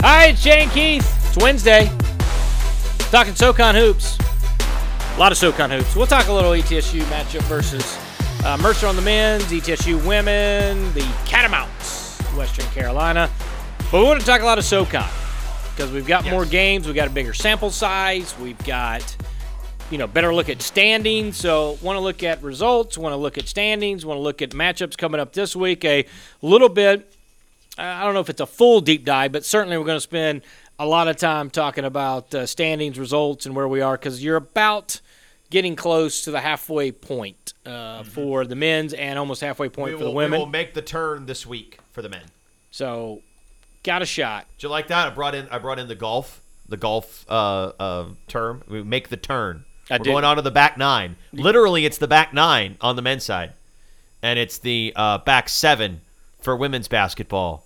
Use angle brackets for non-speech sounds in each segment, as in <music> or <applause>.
Hi, it's Jay and Keith. It's Wednesday. Talking SoCon hoops. A lot of SoCon hoops. We'll talk a little ETSU matchup versus uh, Mercer on the men's, ETSU women, the Catamounts, Western Carolina. But we want to talk a lot of SoCon because we've got more games. We've got a bigger sample size. We've got, you know, better look at standings. So want to look at results. Want to look at standings. Want to look at matchups coming up this week. A little bit I don't know if it's a full deep dive, but certainly we're going to spend a lot of time talking about uh, standings, results, and where we are because you're about getting close to the halfway point uh, for the men's and almost halfway point Mm-hmm. For the We will make the turn this week for the men. so, got a shot. Do you like that? I brought in I brought in the golf, the golf uh, uh, term. We make the turn. I We're did. going on to the back nine. Literally, it's the back nine on the men's side, and it's the uh, back seven for women's basketball.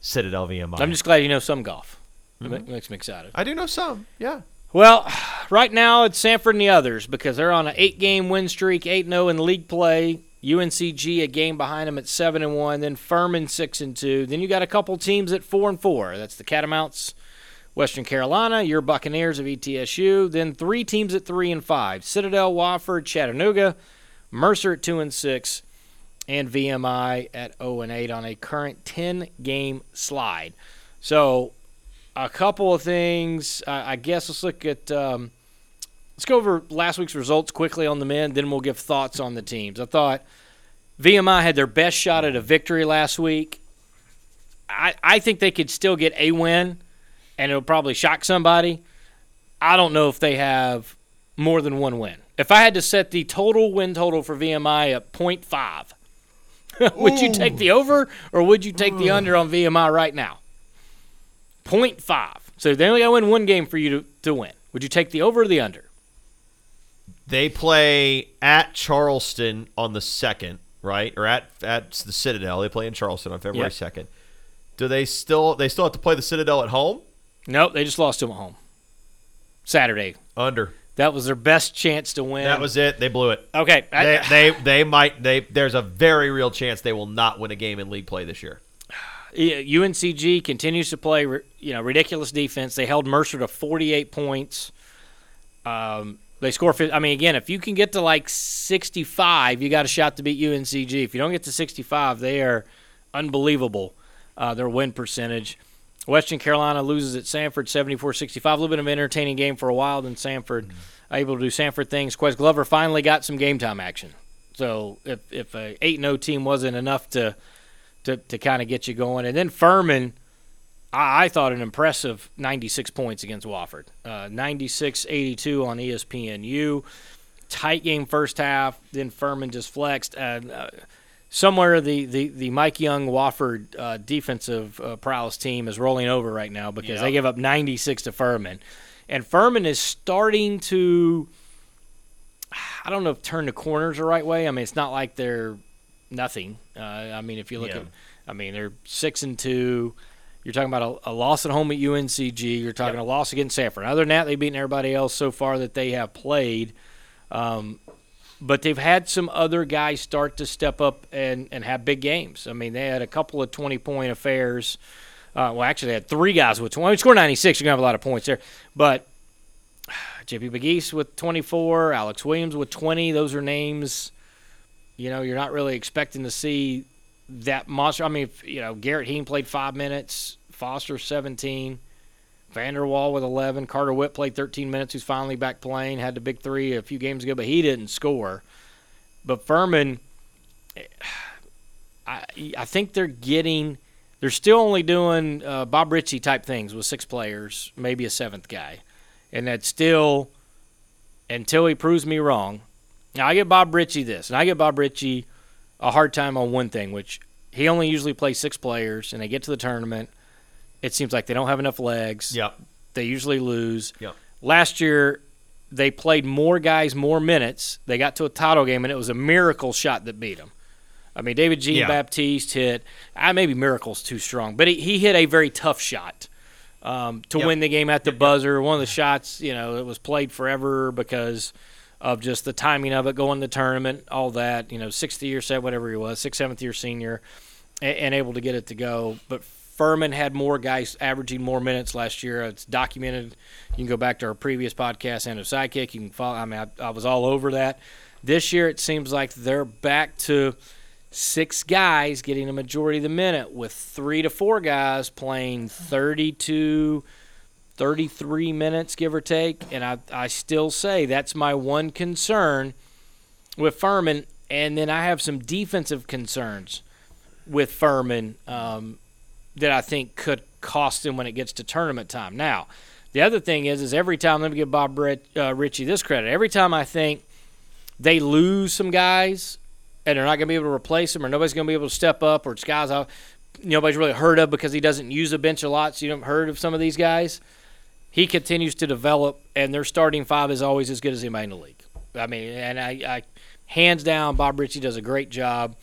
Citadel VMI. I'm just glad you know some golf. Mm-hmm. ma- makes me excited. I do know some. Yeah. Well, right now it's Samford and the others because they're on an eight-game win streak, eight zero in league play. UNCG a game behind them at seven and one. Then Furman six and two. Then you got a couple teams at four and four. That's the Catamounts, Western Carolina, your Buccaneers of ETSU. Then three teams at three and five: Citadel, Wofford, Chattanooga, Mercer at two and six, and VMI at zero and eight on a current ten-game slide. So a couple of things. I I guess let's look at. Um, let's go over last week's results quickly on the men. Then we'll give thoughts on the teams. I thought VMI had their best shot at a victory last week. I I think they could still get a win, and it'll probably shock somebody. I don't know if they have more than one win. If I had to set the total win total for VMI at 0.5, <laughs> would you take the over or would you take the under on VMI right now? 0.5. So they only got to win one game for you to, to win. Would you take the over or the under? They play at Charleston on the second, right? Or at at the Citadel. They play in Charleston on February Yep. second. Do they still they still have to play the Citadel at home? Nope, they just lost to them at home. Saturday. Under. That was their best chance to win. That was it. They blew it. okay. I- They, they they might they there's a very real chance they will not win a game in league play this year. <sighs> UNCG continues to play, you know, ridiculous defense. They held Mercer to 48 points. Um, they score. I mean, again, if you can get to like 65, you got a shot to beat UNCG. If you don't get to 65, they are unbelievable. Uh, their win percentage. Western Carolina loses at Samford 74-65. A little bit of an entertaining game for a while. Then Samford able to do Samford things. Ques Glover finally got some game time action. So if if a 8-0 team wasn't enough to to, to kind of get you going. And then Furman, I, I thought an impressive 96 points against Wofford. Uh, 96-82 on E ESPNU. Tight game first half. Then Furman just flexed. Uh, uh, somewhere the, the, the Mike Young Wofford uh, defensive uh, prowess team is rolling over right now because they give up 96 to Furman. And Furman is starting to, I don't know if turn the corners the right way. I mean, it's not like they're nothing. Uh, I mean, if you look Yeah. at, I mean, they're six and two. You're talking about a, a loss at home at UNCG. You're talking a loss against Samford. Other than that, they've beaten everybody else so far that they have played. Um, but they've had some other guys start to step up and, and have big games. I mean, they had a couple of 20 point affairs. Uh, well, actually, they had three guys with 20. When you score 96, you're going to have a lot of points there. But JP Pegues with 24, Alex Williams with 20. Those are names, you know, you're not really expecting to see that monster. I mean, you know, Garrett Hien played five minutes, Foster 17, VanderWal with 11, Carter Whitt played 13 minutes, who's finally back playing, had the big three a few games ago, but he didn't score. But Furman, I, I think they're getting, they're still only doing uh, Bob Richey type things with six players, maybe a seventh guy. And that's still, until he proves me wrong. Now, I give Bob Richey this, and I give Bob Richey a hard time on one thing, which he only usually plays six players, and they get to the tournament. It seems like they don't have enough legs. Yep. They usually lose. Yep. Last year, they played more guys, more minutes. They got to a title game, and it was a miracle shot that beat them. I mean, David Jean Yeah. Baptiste hit. I maybe miracle's too strong, but he, he hit a very tough shot um, to Yep. win the game at the buzzer. One of the shots, you know, it was played forever because of just the timing of it, going to the tournament, all that. You know, sixth year set, whatever he was, sixth, seventh year senior, and, and able to get it to go. But Furman had more guys averaging more minutes last year. It's documented. You can go back to our previous podcast and a sidekick. You can follow. I mean, I, I was all over that. This year, it seems like they're back to six guys getting a majority of the minute, with three to four guys playing 32, 33 minutes, give or take. And I, I still say that's my one concern with Furman. And then I have some defensive concerns with Furman um, that I think could cost them when it gets to tournament time. Now, the other thing is, is every time, let me give Bob Rit- uh, Richey this credit. Every time I think they lose some guys and they're not going to be able to replace them, or nobody's going to be able to step up, or it's guys nobody's really heard of because he doesn't use a bench a lot, so you haven't heard of some of these guys. He continues to develop, and their starting five is always as good as anybody in the league. I mean, and I, I hands down, Bob Richey does a great job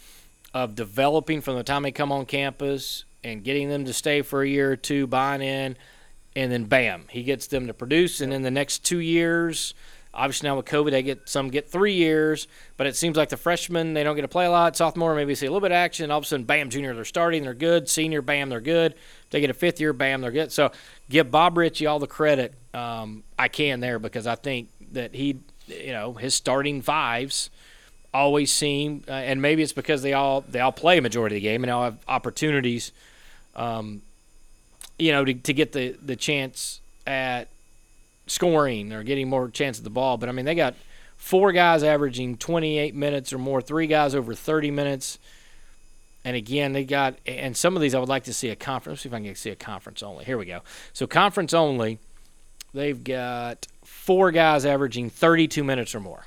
of developing from the time they come on campus and getting them to stay for a year or two, buying in, and then bam, he gets them to produce. And in the next two years, obviously now with COVID, they get some get three years, but it seems like the freshmen they don't get to play a lot. Sophomore maybe see a little bit of action. All of a sudden, bam, junior they're starting, they're good. Senior, bam, they're good. They get a fifth year, bam, they're good. So give Bob Richey all the credit um, I can there because I think that he, you know, his starting fives always seem, uh, and maybe it's because they all they all play a majority of the game and all have opportunities, um, you know, to, to get the the chance at scoring or getting more chance at the ball. But I mean, they got four guys averaging 28 minutes or more, three guys over 30 minutes. And again, they got, and some of these I would like to see a conference. Let's see if I can see a conference only. Here we go. So, conference only, they've got four guys averaging 32 minutes or more.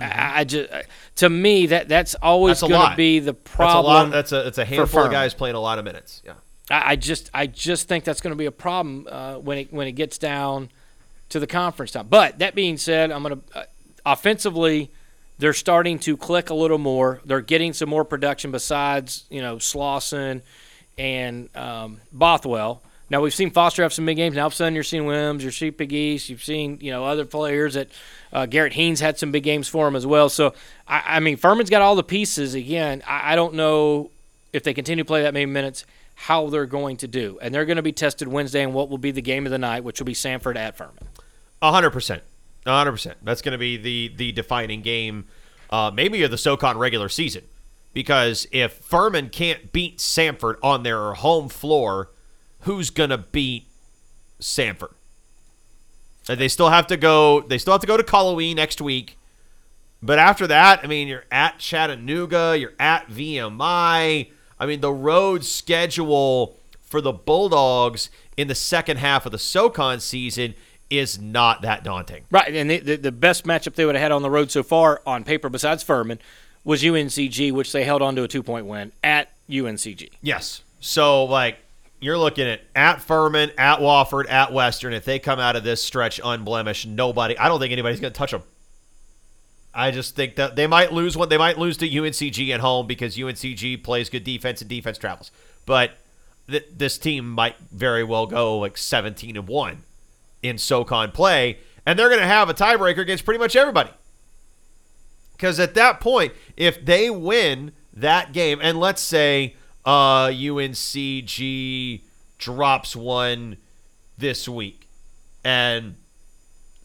I, I just, to me, that that's always going to be the That's a problem. lot. That's a it's a handful of guys playing a lot of minutes. Yeah. I, I just I just think that's going to be a problem uh, when it when it gets down to the conference time. But that being said, I'm going to uh, offensively they're starting to click a little more. They're getting some more production besides you know Slawson and um, Bothwell. Now we've seen Foster have some big games. Now all of a sudden you're seeing Williams, you're seeing East, you've seen you know other players that uh, Garrett Hien had some big games for him as well. So I, I mean Furman's got all the pieces. Again, I, I don't know if they continue to play that many minutes how they're going to do, and they're going to be tested Wednesday in what will be the game of the night, which will be Samford at Furman. Hundred percent, hundred percent. That's going to be the the defining game, uh, maybe of the SoCon regular season, because if Furman can't beat Samford on their home floor, who's going to beat Samford? And they still have to go. They still have to go to Cullowhee next week. But after that, I mean, you're at Chattanooga, you're at VMI. I mean, the road schedule for the Bulldogs in the second half of the SoCon season is not that daunting. Right, and the, the, the best matchup they would have had on the road so far on paper, besides Furman, was UNCG, which they held on to a two point win at UNCG. Yes. So, like, you're looking at at Furman, at Wofford, at Western. If they come out of this stretch unblemished, nobody, I don't think anybody's going to touch them. I just think that they might lose one. They might lose to UNCG at home because UNCG plays good defense and defense travels. But th- this team might very well go like 17 and one in SoCon play, and they're going to have a tiebreaker against pretty much everybody. Because at that point, if they win that game, and let's say uh, UNCG drops one this week, and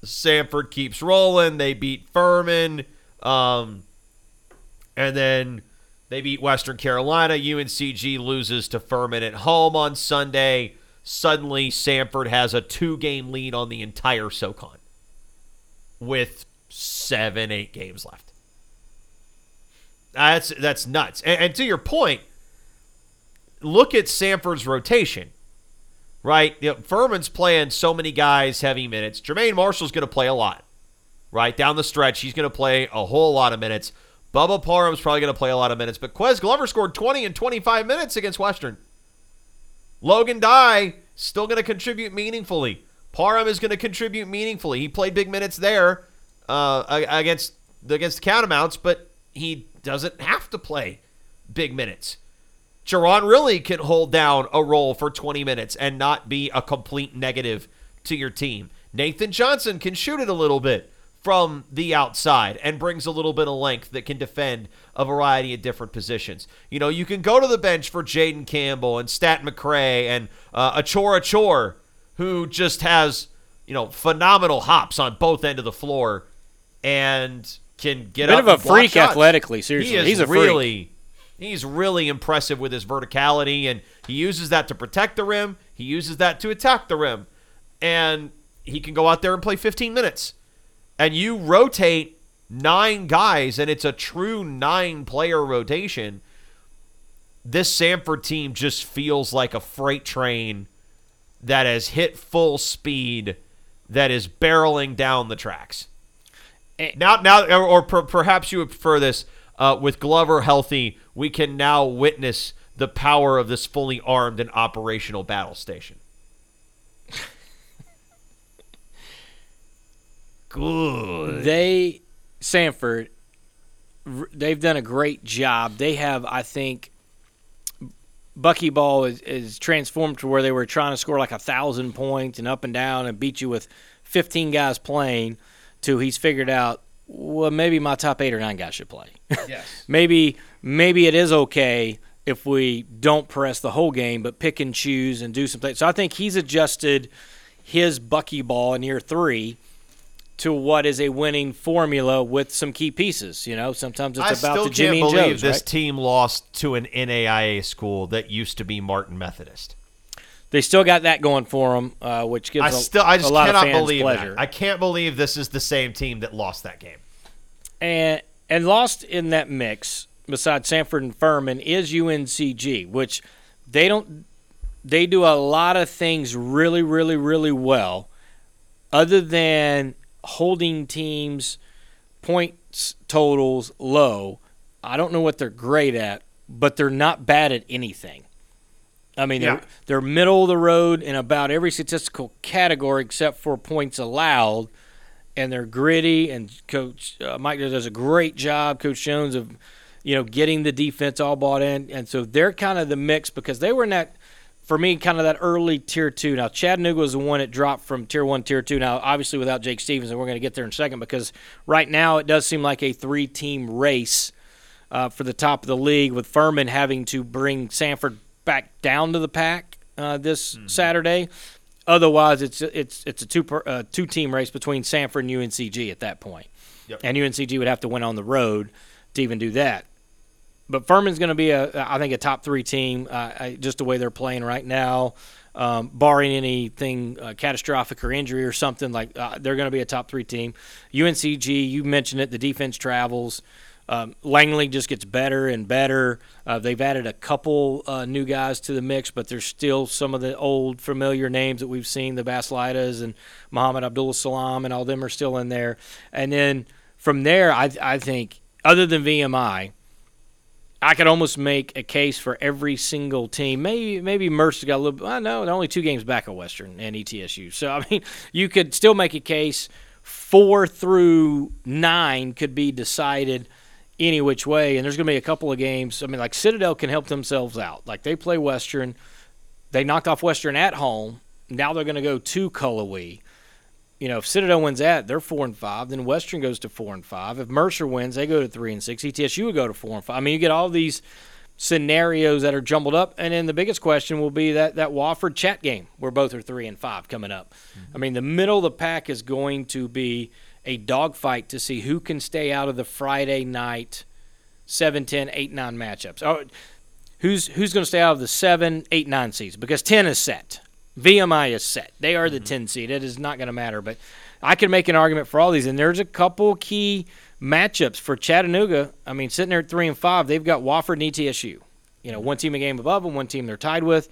Samford keeps rolling, they beat Furman, um, and then they beat Western Carolina. UNCG loses to Furman at home on Sunday. Suddenly, Samford has a two-game lead on the entire SoCon with seven, eight games left. That's that's nuts. And, and to your point, look at Samford's rotation, right? You know, Furman's playing so many guys heavy minutes. Jermaine Marshall's going to play a lot, right? Down the stretch, he's going to play a whole lot of minutes. Bubba Parham's probably going to play a lot of minutes, but Ques Glover scored 20 and 25 minutes against Western. Logan Dye still going to contribute meaningfully. Parham is going to contribute meaningfully. He played big minutes there uh, against against the Catamounts, but he doesn't have to play big minutes. Jaron really can hold down a role for 20 minutes and not be a complete negative to your team. Nathan Johnson can shoot it a little bit from the outside and brings a little bit of length that can defend a variety of different positions. You know, you can go to the bench for Jaden Campbell and Stat McRae and uh, Achor Achor, who just has, you know, phenomenal hops on both end of the floor and can get a Bit up of a freak shots. athletically, seriously. He is He's a really, freak. He's really impressive with his verticality, and he uses that to protect the rim. He uses that to attack the rim, and he can go out there and play 15 minutes. And you rotate nine guys, and it's a true nine-player rotation. This Samford team just feels like a freight train that has hit full speed, that is barreling down the tracks. Eh. Now, now, or, or per, perhaps you would prefer this uh, with Glover healthy. We can now witness the power of this fully armed and operational battle station. <laughs> Good. They Samford, they've done a great job. They have, I think, Buckyball is, is transformed to where they were trying to score like a thousand points and up and down and beat you with 15 guys playing. To he's figured out, well, maybe my top eight or nine guys should play. <laughs> Yes. maybe maybe it is okay if we don't press the whole game, but pick and choose and do some things. So I think he's adjusted his buckyball in year three to what is a winning formula with some key pieces. You know, sometimes it's I about the Jimmy can't and believe Joes, this right? team lost to an NAIA school that used to be Martin Methodist. They still got that going for them, uh, which gives I a, still, I just cannot of fans believe pleasure. that. I can't believe this is the same team that lost that game. and and lost in that mix besides Samford and Furman is UNCG, which they don't they do a lot of things really really really well other than holding teams points totals low. I don't know what they're great at, but they're not bad at anything. I mean, Yeah. they're, they're middle of the road in about every statistical category except for points allowed and they're gritty. And Coach uh, Mike does a great job, Coach Jones, of you know getting the defense all bought in. And so they're kind of the mix because they were in that, for me, kind of that early tier two. Now Chattanooga was the one that dropped from tier one, tier two. Now obviously without Jake Stephens, and we're going to get there in a second because right now it does seem like a three-team race uh, for the top of the league with Furman having to bring Samford back down to the pack uh, this Saturday. Otherwise, it's it's it's a two per, uh, two team race between Samford and UNCG at that point, Yep. and UNCG would have to win on the road to even do that. But Furman's going to be a I think a top three team uh, I- just the way they're playing right now. Um, barring anything uh, catastrophic or injury or something like uh, they're going to be a top three team. UNCG, you mentioned it, the defense travels. Um, Langley just gets better and better. Uh, they've added a couple uh, new guys to the mix, but there's still some of the old familiar names that we've seen, the Baslidas and Muhammad Abdullah Salam, and all them are still in there. And then from there, I, I think, other than VMI, I could almost make a case for every single team. Maybe maybe Mercer got a little. I know they're only two games back of Western and ETSU. So I mean, you could still make a case. Four through nine could be decided any which way, and there's going to be a couple of games. I mean, like Citadel can help themselves out. Like they play Western, they knocked off Western at home. Now they're going to go to Cullowhee. You know, if Citadel wins that, they're four and five. Then Western goes to four and five. If Mercer wins, they go to three and six. ETSU would go to four and five. I mean, you get all these scenarios that are jumbled up, and then the biggest question will be that that Wofford chat game where both are three and five coming up. Mm-hmm. I mean, the middle of the pack is going to be a dogfight to see who can stay out of the Friday night 7, 10, 8, 9 matchups. Oh, who's who's going to stay out of the 7, 8, 9 seeds? Because 10 is set. VMI is set. They are the mm-hmm. 10 seed. It is not going to matter. But I can make an argument for all these. And there's a couple key matchups for Chattanooga. I mean, sitting there at 3 and 5, they've got Wofford and ETSU. You know, one team a game above and one team they're tied with.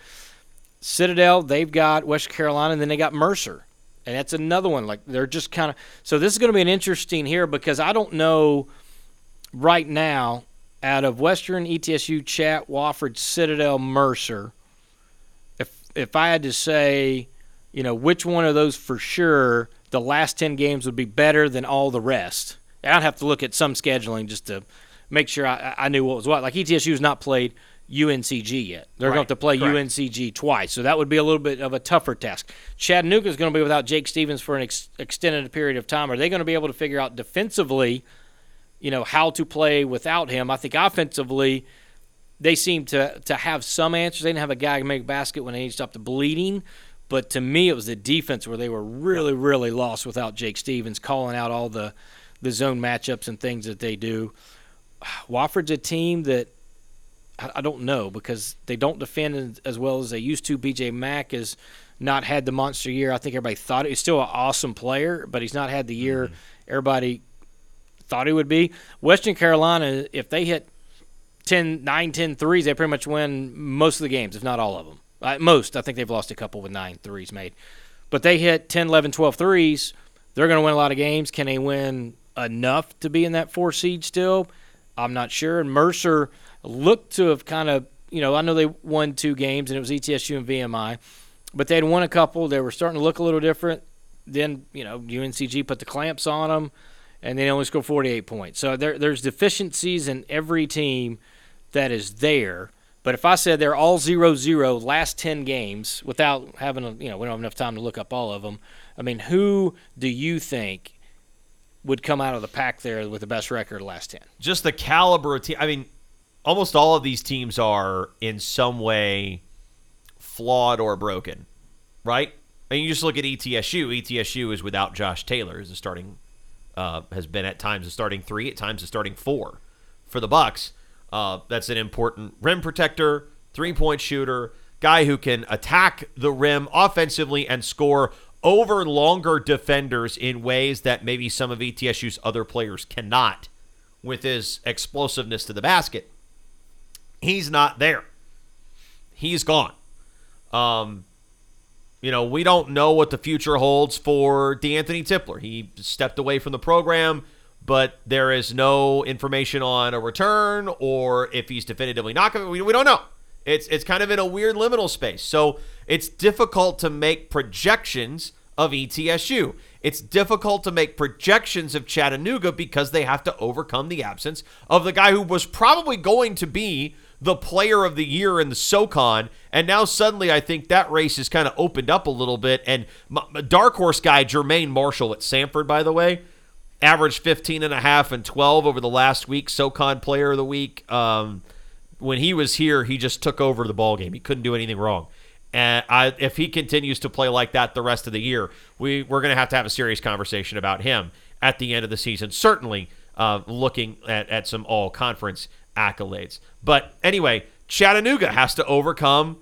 Citadel, they've got West Carolina, and then they got Mercer. And that's another one. Like, they're just kind of. So this is going to be an interesting here because I don't know right now, out of Western, ETSU, Chat, Wofford, Citadel, Mercer, if if I had to say, you know, which one of those for sure, the last ten games would be better than all the rest. I'd have to look at some scheduling just to make sure I, I knew what was what. Like ETSU ETSU's not played UNCG yet. They're Right, going to have to play correct. UNCG twice, so that would be a little bit of a tougher task. Chattanooga is going to be without Jake Stephens for an ex- extended period of time. Are they going to be able to figure out defensively, you know, how to play without him? I think offensively, they seem to to have some answers. They didn't have a guy make a basket when they stopped the bleeding. But to me, it was the defense where they were really, really lost without Jake Stephens calling out all the, the zone matchups and things that they do. <sighs> Wofford's a team that I, don't know because they don't defend as- well as they used to. BJ Mack has not had the monster year. I think everybody thought he's still an awesome player, but he's not had the year everybody thought he would be. Western Carolina, if they hit 10, 9, 10 threes, they pretty much win most of the games, if not all of them. Uh, most. I think they've lost a couple with nine threes made. But they hit 10, 11, 12 threes. They're going to win a lot of games. Can they win enough to be in that four seed still? I'm not sure. And Mercer looked to have kind of, you know, I know they won two games and it was ETSU and VMI, but they'd won a couple. They were starting to look a little different. Then, you know, UNCG put the clamps on them and they only scored 48 points. So there, there's deficiencies in every team that is there. But if I said they're all 0 0 last 10 games without having, a, you know, we don't have enough time to look up all of them, I mean, who do you think would come out of the pack there with the best record last 10? just the caliber of team. I mean, almost all of these teams are in some way flawed or broken, right? And you just look at ETSU. ETSU is without Josh Taylor as a starting, uh, has been at times a starting three, at times a starting four for the Bucks. Uh, that's an important rim protector, three point shooter, guy who can attack the rim offensively and score over longer defenders in ways that maybe some of ETSU's other players cannot with his explosiveness to the basket. He's not there. He's gone. Um, you know, we don't know what the future holds for D'Anthony Tipler. He stepped away from the program, but there is no information on a return or if he's definitively not going. We, don't know. It's it's kind of in a weird liminal space. So it's difficult to make projections of ETSU. It's difficult to make projections of Chattanooga because they have to overcome the absence of the guy who was probably going to be the player of the year in the SoCon, and now suddenly I think that race has kind of opened up a little bit. And m- m- dark horse guy Jermaine Marshall at Samford, by the way, averaged 15 and a half and 12 over the last week. SoCon Player of the Week. Um, when he was here, he just took over the ball game. He couldn't do anything wrong. And I, if he continues to play like that the rest of the year, we we're going to have to have a serious conversation about him at the end of the season. Certainly, uh, looking at, at some all conference accolades. But anyway, Chattanooga has to overcome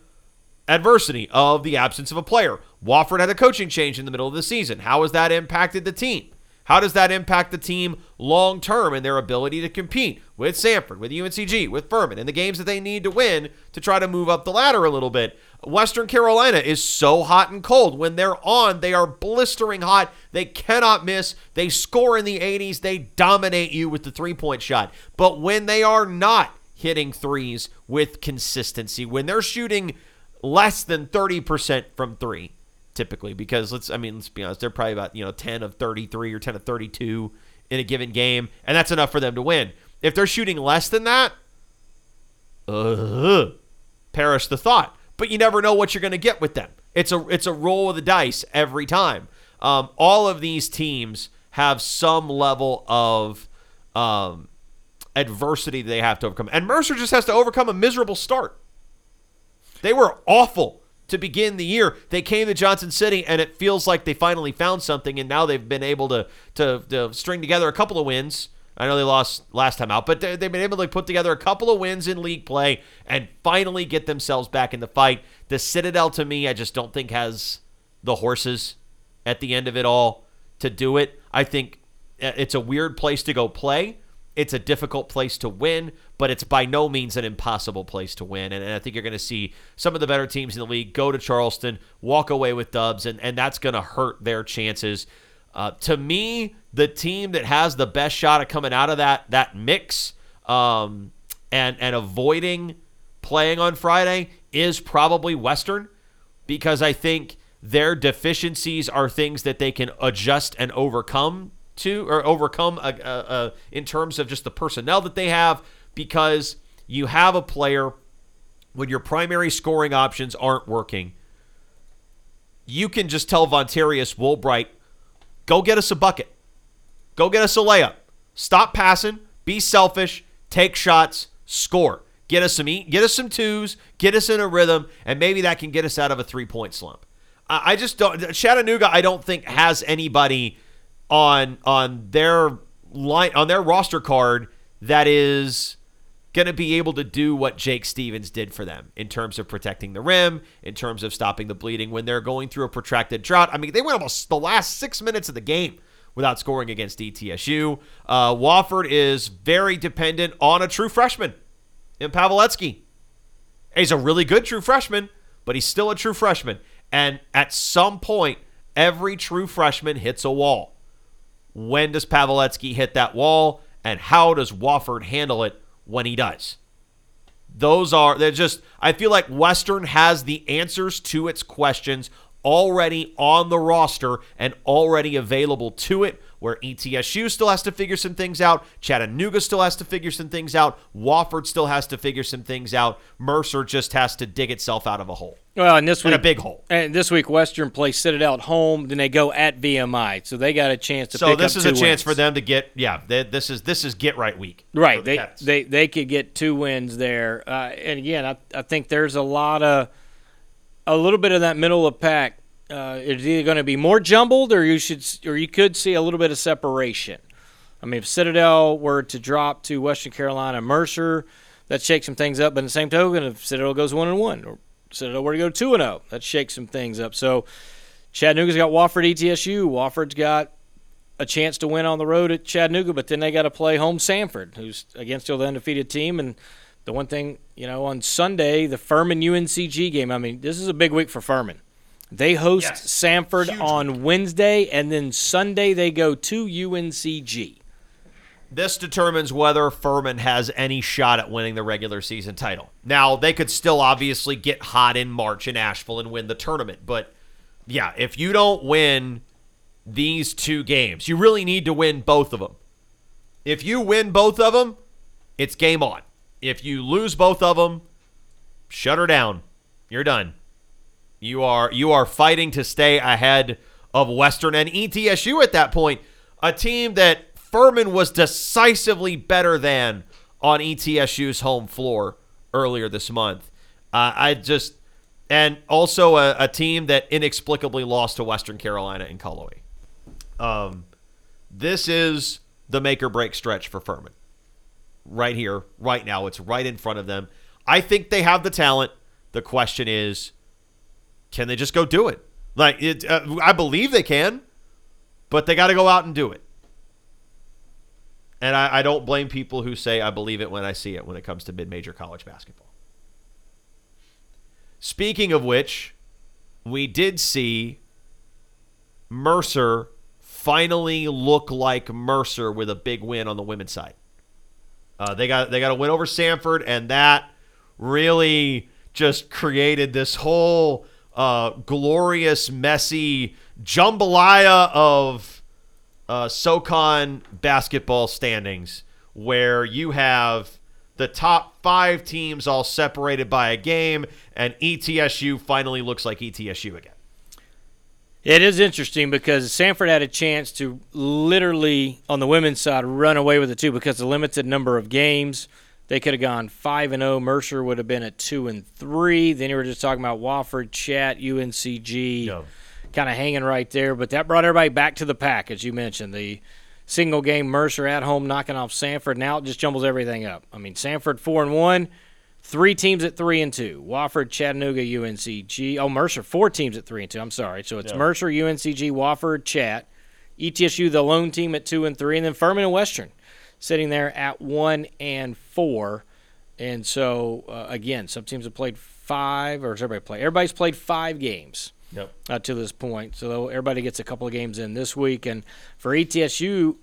adversity of the absence of a player. Wofford had a coaching change in the middle of the season. How has that impacted the team? How does that impact the team long term and their ability to compete with Samford, with UNCG, with Furman, in the games that they need to win to try to move up the ladder a little bit? Western Carolina is so hot and cold. When they're on, they are blistering hot. They cannot miss. They score in the 80s. They dominate you with the three point shot. But when they are not hitting threes with consistency, when they're shooting less than 30% from three, typically because let's I mean let's be honest they're probably about you know 10 of 33 or 10 of 32 in a given game and that's enough for them to win. If they're shooting less than that uh, perish the thought. But you never know what you're going to get with them. It's a it's a roll of the dice every time. Um, all of these teams have some level of um, adversity they have to overcome. And Mercer just has to overcome a miserable start. They were awful to begin the year. They came to Johnson City, and it feels like they finally found something, and now they've been able to to, to string together a couple of wins. I know they lost last time out, but they, they've been able to put together a couple of wins in league play and finally get themselves back in the fight. The Citadel, to me, I just don't think has the horses at the end of it all to do it. I think uh, it's a weird place to go play. It's a difficult place to win, but it's by no means an impossible place to win. And, and I think you're going to see some of the better teams in the league go to Charleston, walk away with dubs, and, and that's going to hurt their chances Uh, to me, the team that has the best shot of coming out of that that mix um, and and avoiding playing on Friday is probably Western because I think their deficiencies are things that they can adjust and overcome to or overcome uh, uh, uh, in terms of just the personnel that they have because you have a player when your primary scoring options aren't working. You can just tell Vonterius Woolbright go get us a bucket. Go get us a layup. Stop passing. Be selfish. Take shots. Score. Get us some eat get us some twos. Get us in a rhythm. And maybe that can get us out of a three point slump I just don't Chattanooga I don't think has anybody on on their line on their roster card that is going to be able to do what Jake Stephens did for them in terms of protecting the rim, in terms of stopping the bleeding when they're going through a protracted drought. I mean, they went almost the last six minutes of the game without scoring against ETSU. Uh, Wofford is very dependent on a true freshman in Paveletzke. He's a really good true freshman, but he's still a true freshman. And at some point, every true freshman hits a wall. When does Paveletzke hit that wall? And how does Wofford handle it when he does? Those are, they're just, I feel like Western has the answers to its questions already on the roster and already available to it where ETSU still has to figure some things out. Chattanooga still has to figure some things out. Wofford still has to figure some things out. Mercer just has to dig itself out of a hole. Well, and this In week a big hole. And this week, Western plays Citadel at home. Then they go at VMI, so they got a chance to. So this is a two chance wins. for them to get yeah. They, this is this is get right week. Right. the They, Cats. they they could get two wins there. Uh, and again, I, I think there's a lot of a little bit of that middle of pack. Uh, it's either going to be more jumbled, or you should, or you could see a little bit of separation. I mean, if Citadel were to drop to Western Carolina, Mercer, that shakes some things up. But in the same token, if Citadel goes one and one, or Citadel were to go two and zero, that shakes some things up. So Chattanooga's got Wofford, ETSU. Wofford's got a chance to win on the road at Chattanooga, but then they got to play home Samford, who's again still the undefeated team. And the one thing, you know, on Sunday, the Furman UNCG game. I mean, this is a big week for Furman. They host Yes. Samford Huge on Wednesday, and then Sunday they go to UNCG. This determines whether Furman has any shot at winning the regular season title. Now, they could still obviously get hot in March in Asheville and win the tournament, but yeah, if you don't win these two games, you really need to win both of them. If you win both of them, it's game on. If you lose both of them, shut her down. You're done. You are you are fighting to stay ahead of Western and ETSU at that point, a team that Furman was decisively better than on ETSU's home floor earlier this month. Uh, I just and also a, a team that inexplicably lost to Western Carolina in Cullowhee. Um, this is the make or break stretch for Furman. Right here, right now, it's right in front of them. I think they have the talent. The question is, can they just go do it? Like it, uh, I believe they can, but they got to go out and do it. And I, I don't blame people who say I believe it when I see it when it comes to mid-major college basketball. Speaking of which, we did see Mercer finally look like Mercer with a big win on the women's side. Uh, they got they got a win over Samford, and that really just created this whole uh, glorious, messy jambalaya of uh, SoCon basketball standings, where you have the top five teams all separated by a game, and ETSU finally looks like ETSU again. It is interesting because Samford had a chance to literally, on the women's side, run away with it too because the limited number of games. They could have gone five and zero. Mercer would have been at two and three. Then you were just talking about Wofford, Chat, UNCG, Yeah. kind of hanging right there. But that brought everybody back to the pack, as you mentioned. The single game Mercer at home knocking off Samford. Now it just jumbles everything up. I mean, Samford four and one. Three teams at three and two: Wofford, Chattanooga, UNCG. Oh, Mercer, four teams at three and two. I'm sorry. So it's Mercer, UNCG, Wofford, Chat, ETSU, the lone team at two and three, and then Furman and Western sitting there at one and four. And so uh, again, some teams have played five, or has everybody played? Everybody's played five games. Yep. uh, to this point. So everybody gets a couple of games in this week, and for ETSU,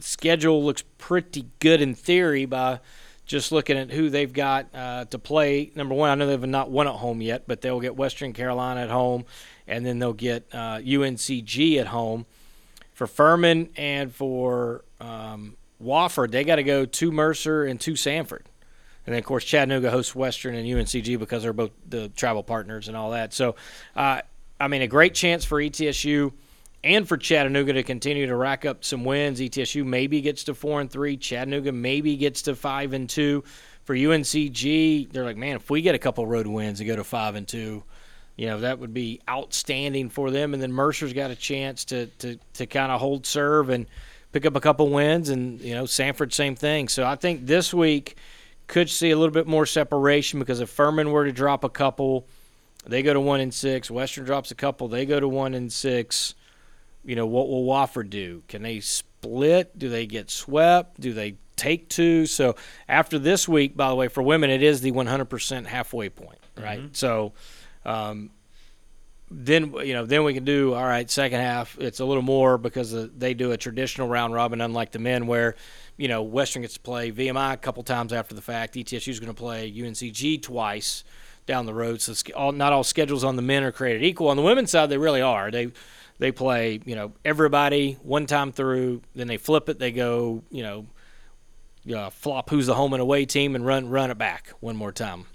schedule looks pretty good in theory by just looking at who they've got uh, to play. Number one, I know they've not won at home yet, but they'll get Western Carolina at home, and then they'll get uh, UNCG at home. For Furman and for um, Wofford, they got to go to Mercer and to Samford. And then, of course, Chattanooga hosts Western and UNCG because they're both the travel partners and all that. So, uh, I mean, a great chance for ETSU and for Chattanooga to continue to rack up some wins. ETSU maybe gets to four and three. Chattanooga maybe gets to five and two. For UNCG, they're like, man, if we get a couple road wins and go to five and two, you know that would be outstanding for them. And then Mercer's got a chance to to to kind of hold serve and pick up a couple wins, and you know Samford same thing. So I think this week could see a little bit more separation because if Furman were to drop a couple, they go to one and six. Western drops a couple, they go to one and six. You know what will Wofford do? Can they split? Do they get swept? Do they take two? So after this week, by the way, for women, it is the 100% halfway point, right? So um, then you know then we can do all right second half it's a little more because they do a traditional round robin unlike the men where you know western gets to play vmi a couple times after the fact. Etsu is going to play uncg twice down the road. So all, not all schedules on the men are created equal. On the women's side they really are. They they play you know everybody one time through then they flip it they go you know uh, flop who's the home and away team and run run it back one more time.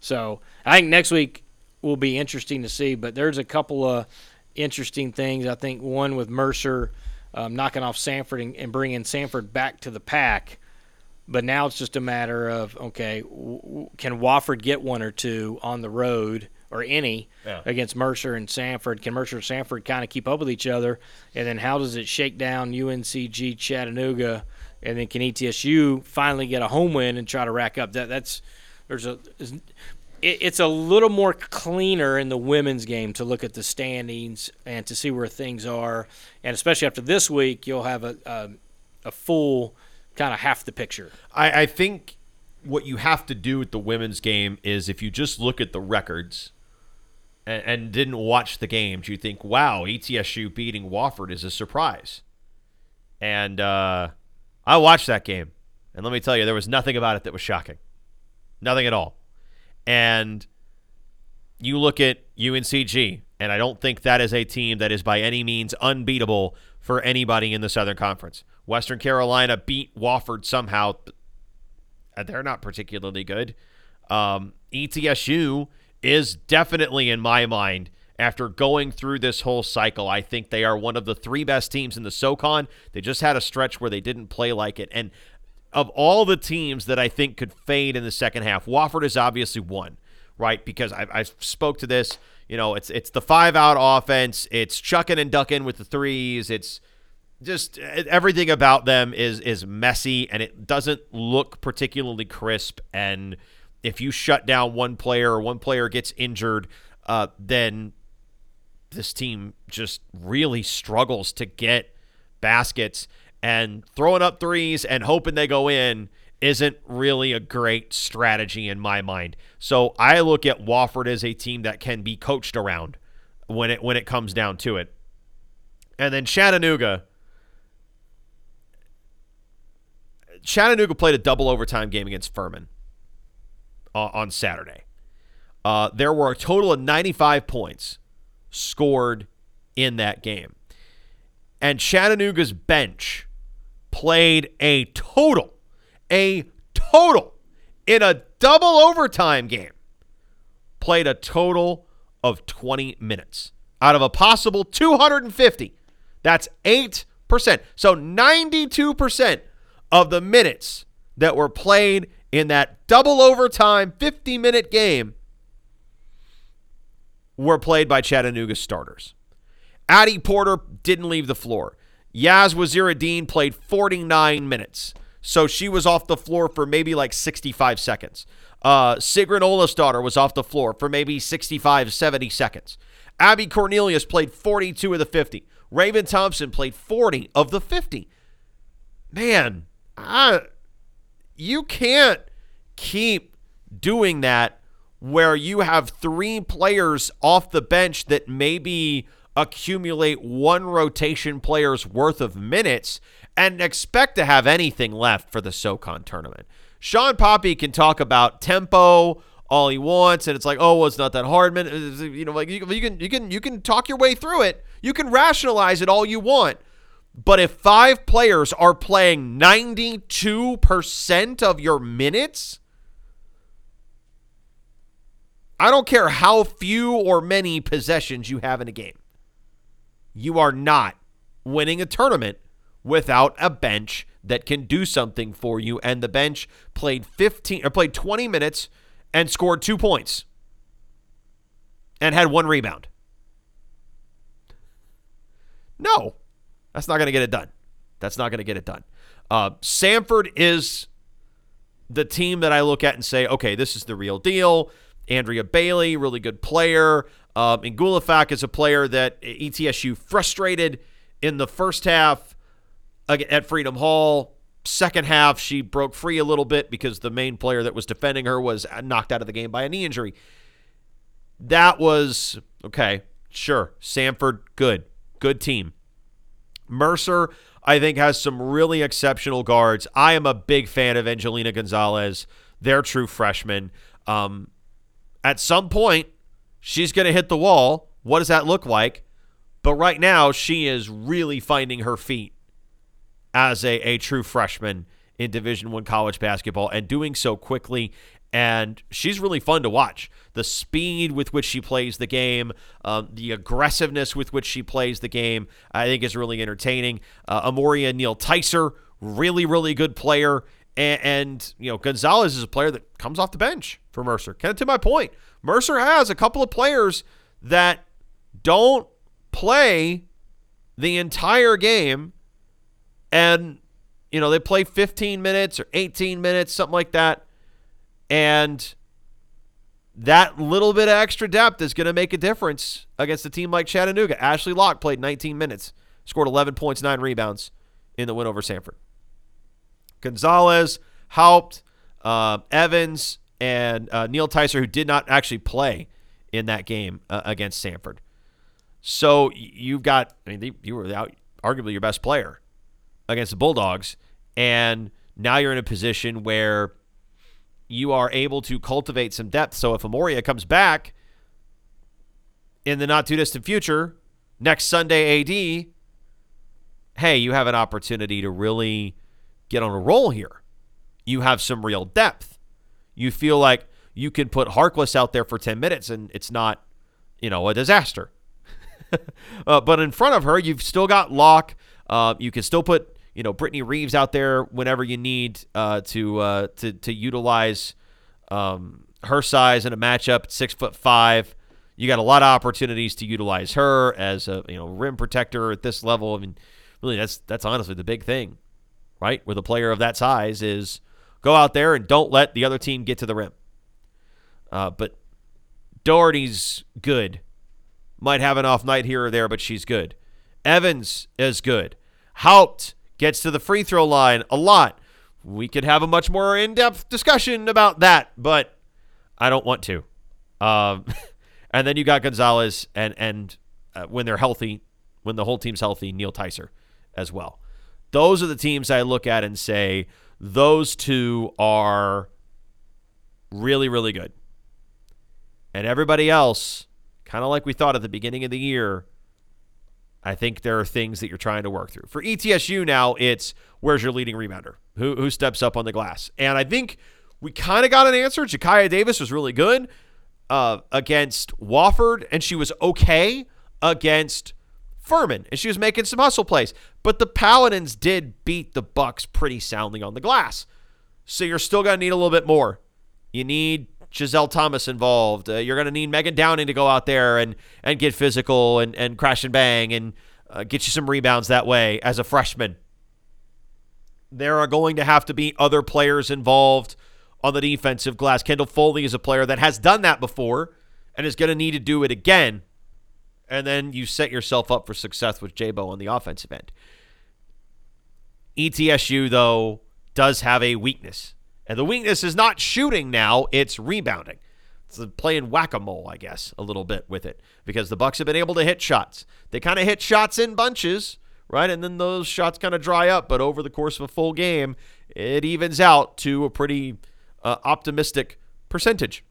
So I think next week will be interesting to see. But there's a couple of interesting things. I think one with Mercer um, knocking off Samford and, and bringing Samford back to the pack. But now it's just a matter of okay, w- can Wofford get one or two on the road or any Yeah. against Mercer and Samford? Can Mercer and Samford kind of keep up with each other? And then how does it shake down UNCG Chattanooga? And then can ETSU finally get a home win and try to rack up that? That's there's a it, it's a little more cleaner in the women's game to look at the standings and to see where things are, and especially after this week, you'll have a a, a full kind of half the picture. I, I think what you have to do with the women's game is if you just look at the records and, and didn't watch the games, you think, wow, ETSU beating Wofford is a surprise. And uh, I watched that game, and let me tell you, there was nothing about it that was shocking. Nothing at all. And you look at UNCG, and I don't think that is a team that is by any means unbeatable for anybody in the Southern Conference. Western Carolina beat Wofford somehow. They're not particularly good. Um, ETSU is definitely, in my mind, after going through this whole cycle, I think they are one of the three best teams in the SoCon. They just had a stretch where they didn't play like it. And of all the teams that I think could fade in the second half, Wofford is obviously one, right? Because I, I spoke to this. You know, it's it's the five out offense. It's chucking and ducking with the threes. It's just everything about them is is messy and it doesn't look particularly crisp. And if you shut down one player or one player gets injured, uh, then this team just really struggles to get baskets and throwing up threes and hoping they go in isn't really a great strategy in my mind. So I look at Wofford as a team that can be coached around when it when it comes down to it. And then Chattanooga Chattanooga played a double overtime game against Furman uh, on Saturday. Uh, there were a total of 95 points scored in that game. And Chattanooga's bench played a total, a total in a double overtime game, played a total of 20 minutes out of a possible 250. That's 8%. So 92% of the minutes that were played in that double overtime 50 minute game were played by Chattanooga starters. Addie Porter didn't leave the floor. Yaz Waziruddin played 49 minutes. So she was off the floor for maybe like 65 seconds. Uh, Sigrun Olafsdottir was off the floor for maybe 65, 70 seconds. Abby Cornelius played 42 of the 50. Raven Thompson played 40 of the 50. Man, I, you can't keep doing that where you have three players off the bench that maybe accumulate one rotation player's worth of minutes and expect to have anything left for the SoCon tournament. Shawn Poppie can talk about tempo all he wants, and it's like, oh, well, it's not that hard, man. You know, like you, you can you can you can talk your way through it. You can rationalize it all you want. But if five players are playing 92% of your minutes, I don't care how few or many possessions you have in a game. You are not winning a tournament without a bench that can do something for you and the bench played 15 or played 20 minutes and scored 2 points and had one rebound. No. That's not going to get it done. That's not going to get it done. Uh, Samford is the team that I look at and say, okay, this is the real deal. Andrea Bailey, really good player. Um, and Gulafak is a player that ETSU frustrated in the first half at Freedom Hall. Second half, she broke free a little bit because the main player that was defending her was knocked out of the game by a knee injury. That was okay. Sure. Samford, good. Good team. Mercer, I think, has some really exceptional guards. I am a big fan of Angelina Gonzalez, their true freshman. Um, at some point, she's going to hit the wall. What does that look like? But right now, she is really finding her feet as a, a true freshman in Division One college basketball and doing so quickly and she's really fun to watch. The speed with which she plays the game, um, the aggressiveness with which she plays the game, I think is really entertaining. Uh, Amoria Neal-Tysor, really, really good player. And, and, you know, Gonzalez is a player that comes off the bench for Mercer. Kind of to my point, Mercer has a couple of players that don't play the entire game and, you know, they play 15 minutes or 18 minutes, something like that and that little bit of extra depth is going to make a difference against a team like Chattanooga. Ashley Locke played 19 minutes, scored 11 points, nine rebounds in the win over Samford. Gonzalez, Haupt, uh, Evans, and uh, Neal-Tysor, who did not actually play in that game uh, against Samford. So you've got, I mean, they, you were out, arguably your best player against the Bulldogs, and now you're in a position where you are able to cultivate some depth. So if Amoria comes back in the not too distant future, next Sunday AD, hey, you have an opportunity to really get on a roll here. You have some real depth. You feel like you can put Harkless out there for 10 minutes and it's not, you know, a disaster. <laughs> uh, but in front of her, you've still got Locke. Uh, you can still put you know Brittany Reeves out there whenever you need uh, to uh, to to utilize um, her size in a matchup, six foot five. You got a lot of opportunities to utilize her as a you know rim protector at this level. I mean, really, that's that's honestly the big thing, right? With a player of that size, is go out there and don't let the other team get to the rim. Uh, but Doherty's good. Might have an off night here or there, but she's good. Evans is good. Haupt gets to the free throw line a lot. We could have a much more in depth discussion about that, but I don't want to. Um, <laughs> and then you got Gonzalez, and and uh, when they're healthy, when the whole team's healthy, Neal-Tysor as well. Those are the teams I look at and say those two are really, really good. And everybody else, kind of like we thought at the beginning of the year, I think there are things that you're trying to work through. For ETSU now, it's where's your leading rebounder? Who who steps up on the glass? And I think we kind of got an answer. Jakaya Davis was really good uh, against Wofford, and she was okay against Furman, and she was making some hustle plays. But the Paladins did beat the Bucks pretty soundly on the glass. So you're still going to need a little bit more. You need Giselle Thomas involved. Uh, you're going to need Megan Downing to go out there and and get physical and and crash and bang and uh, get you some rebounds that way as a freshman. There are going to have to be other players involved on the defensive glass. Kendall Foley is a player that has done that before and is going to need to do it again. And then you set yourself up for success with Jabo on the offensive end. ETSU, though, does have a weakness. And the weakness is not shooting now, it's rebounding. it's playing whack-a-mole, I guess, a little bit with it because the Bucks have been able to hit shots. They kind of hit shots in bunches, right? And then those shots kind of dry up, but over the course of a full game, it evens out to a pretty uh, optimistic percentage.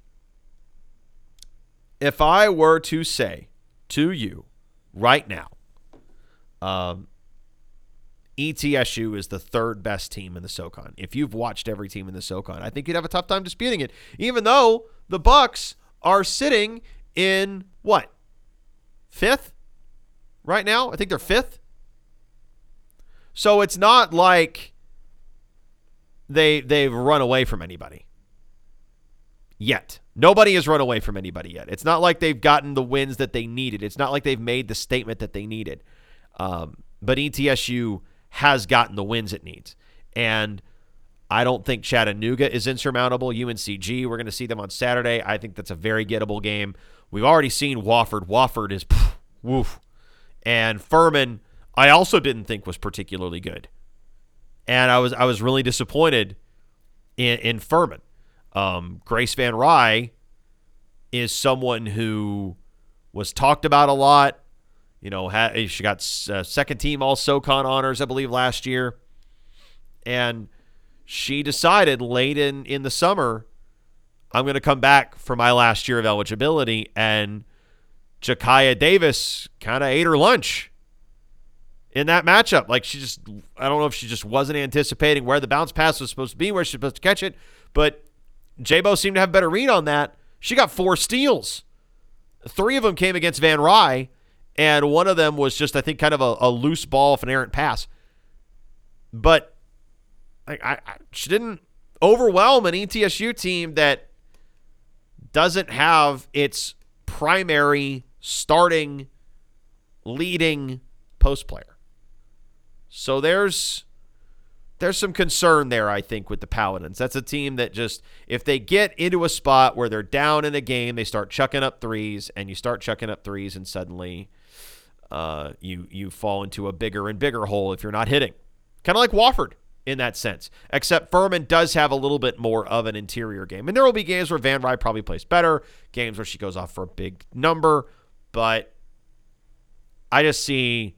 If I were to say to you right now, um, ETSU is the third best team in the SoCon. If you've watched every team in the SoCon, I think you'd have a tough time disputing it. Even though the Bucks are sitting in what fifth right now? I think they're fifth. So it's not like they they've run away from anybody yet. Nobody has run away from anybody yet. It's not like they've gotten the wins that they needed. It's not like they've made the statement that they needed. Um, but ETSU has gotten the wins it needs. And I don't think Chattanooga is insurmountable. UNCG, we're going to see them on Saturday. I think that's a very gettable game. We've already seen Wofford. Wofford is pff, woof. And Furman, I also didn't think was particularly good. And I was I was really disappointed in, in Furman. Um, Grace Van Rye is someone who was talked about a lot. You know, she got uh, second team All SoCon honors, I believe, last year, and she decided late in in the summer, I'm going to come back for my last year of eligibility, and Jakaya Davis kind of ate her lunch in that matchup. Like she just, I don't know if she just wasn't anticipating where the bounce pass was supposed to be, where she's supposed to catch it, but Jabo seemed to have better read on that. She got four steals. Three of them came against Van Rye, and one of them was just, I think, kind of a, a loose ball of an errant pass. But I, I, she didn't overwhelm an ETSU team that doesn't have its primary starting leading post player. So there's there's some concern there, I think, with the Paladins. That's a team that just, if they get into a spot where they're down in a game, they start chucking up threes, and you start chucking up threes, and suddenly uh, you you fall into a bigger and bigger hole if you're not hitting. Kind of like Wofford in that sense, except Furman does have a little bit more of an interior game. And there will be games where Van Rye probably plays better, games where she goes off for a big number, but I just see,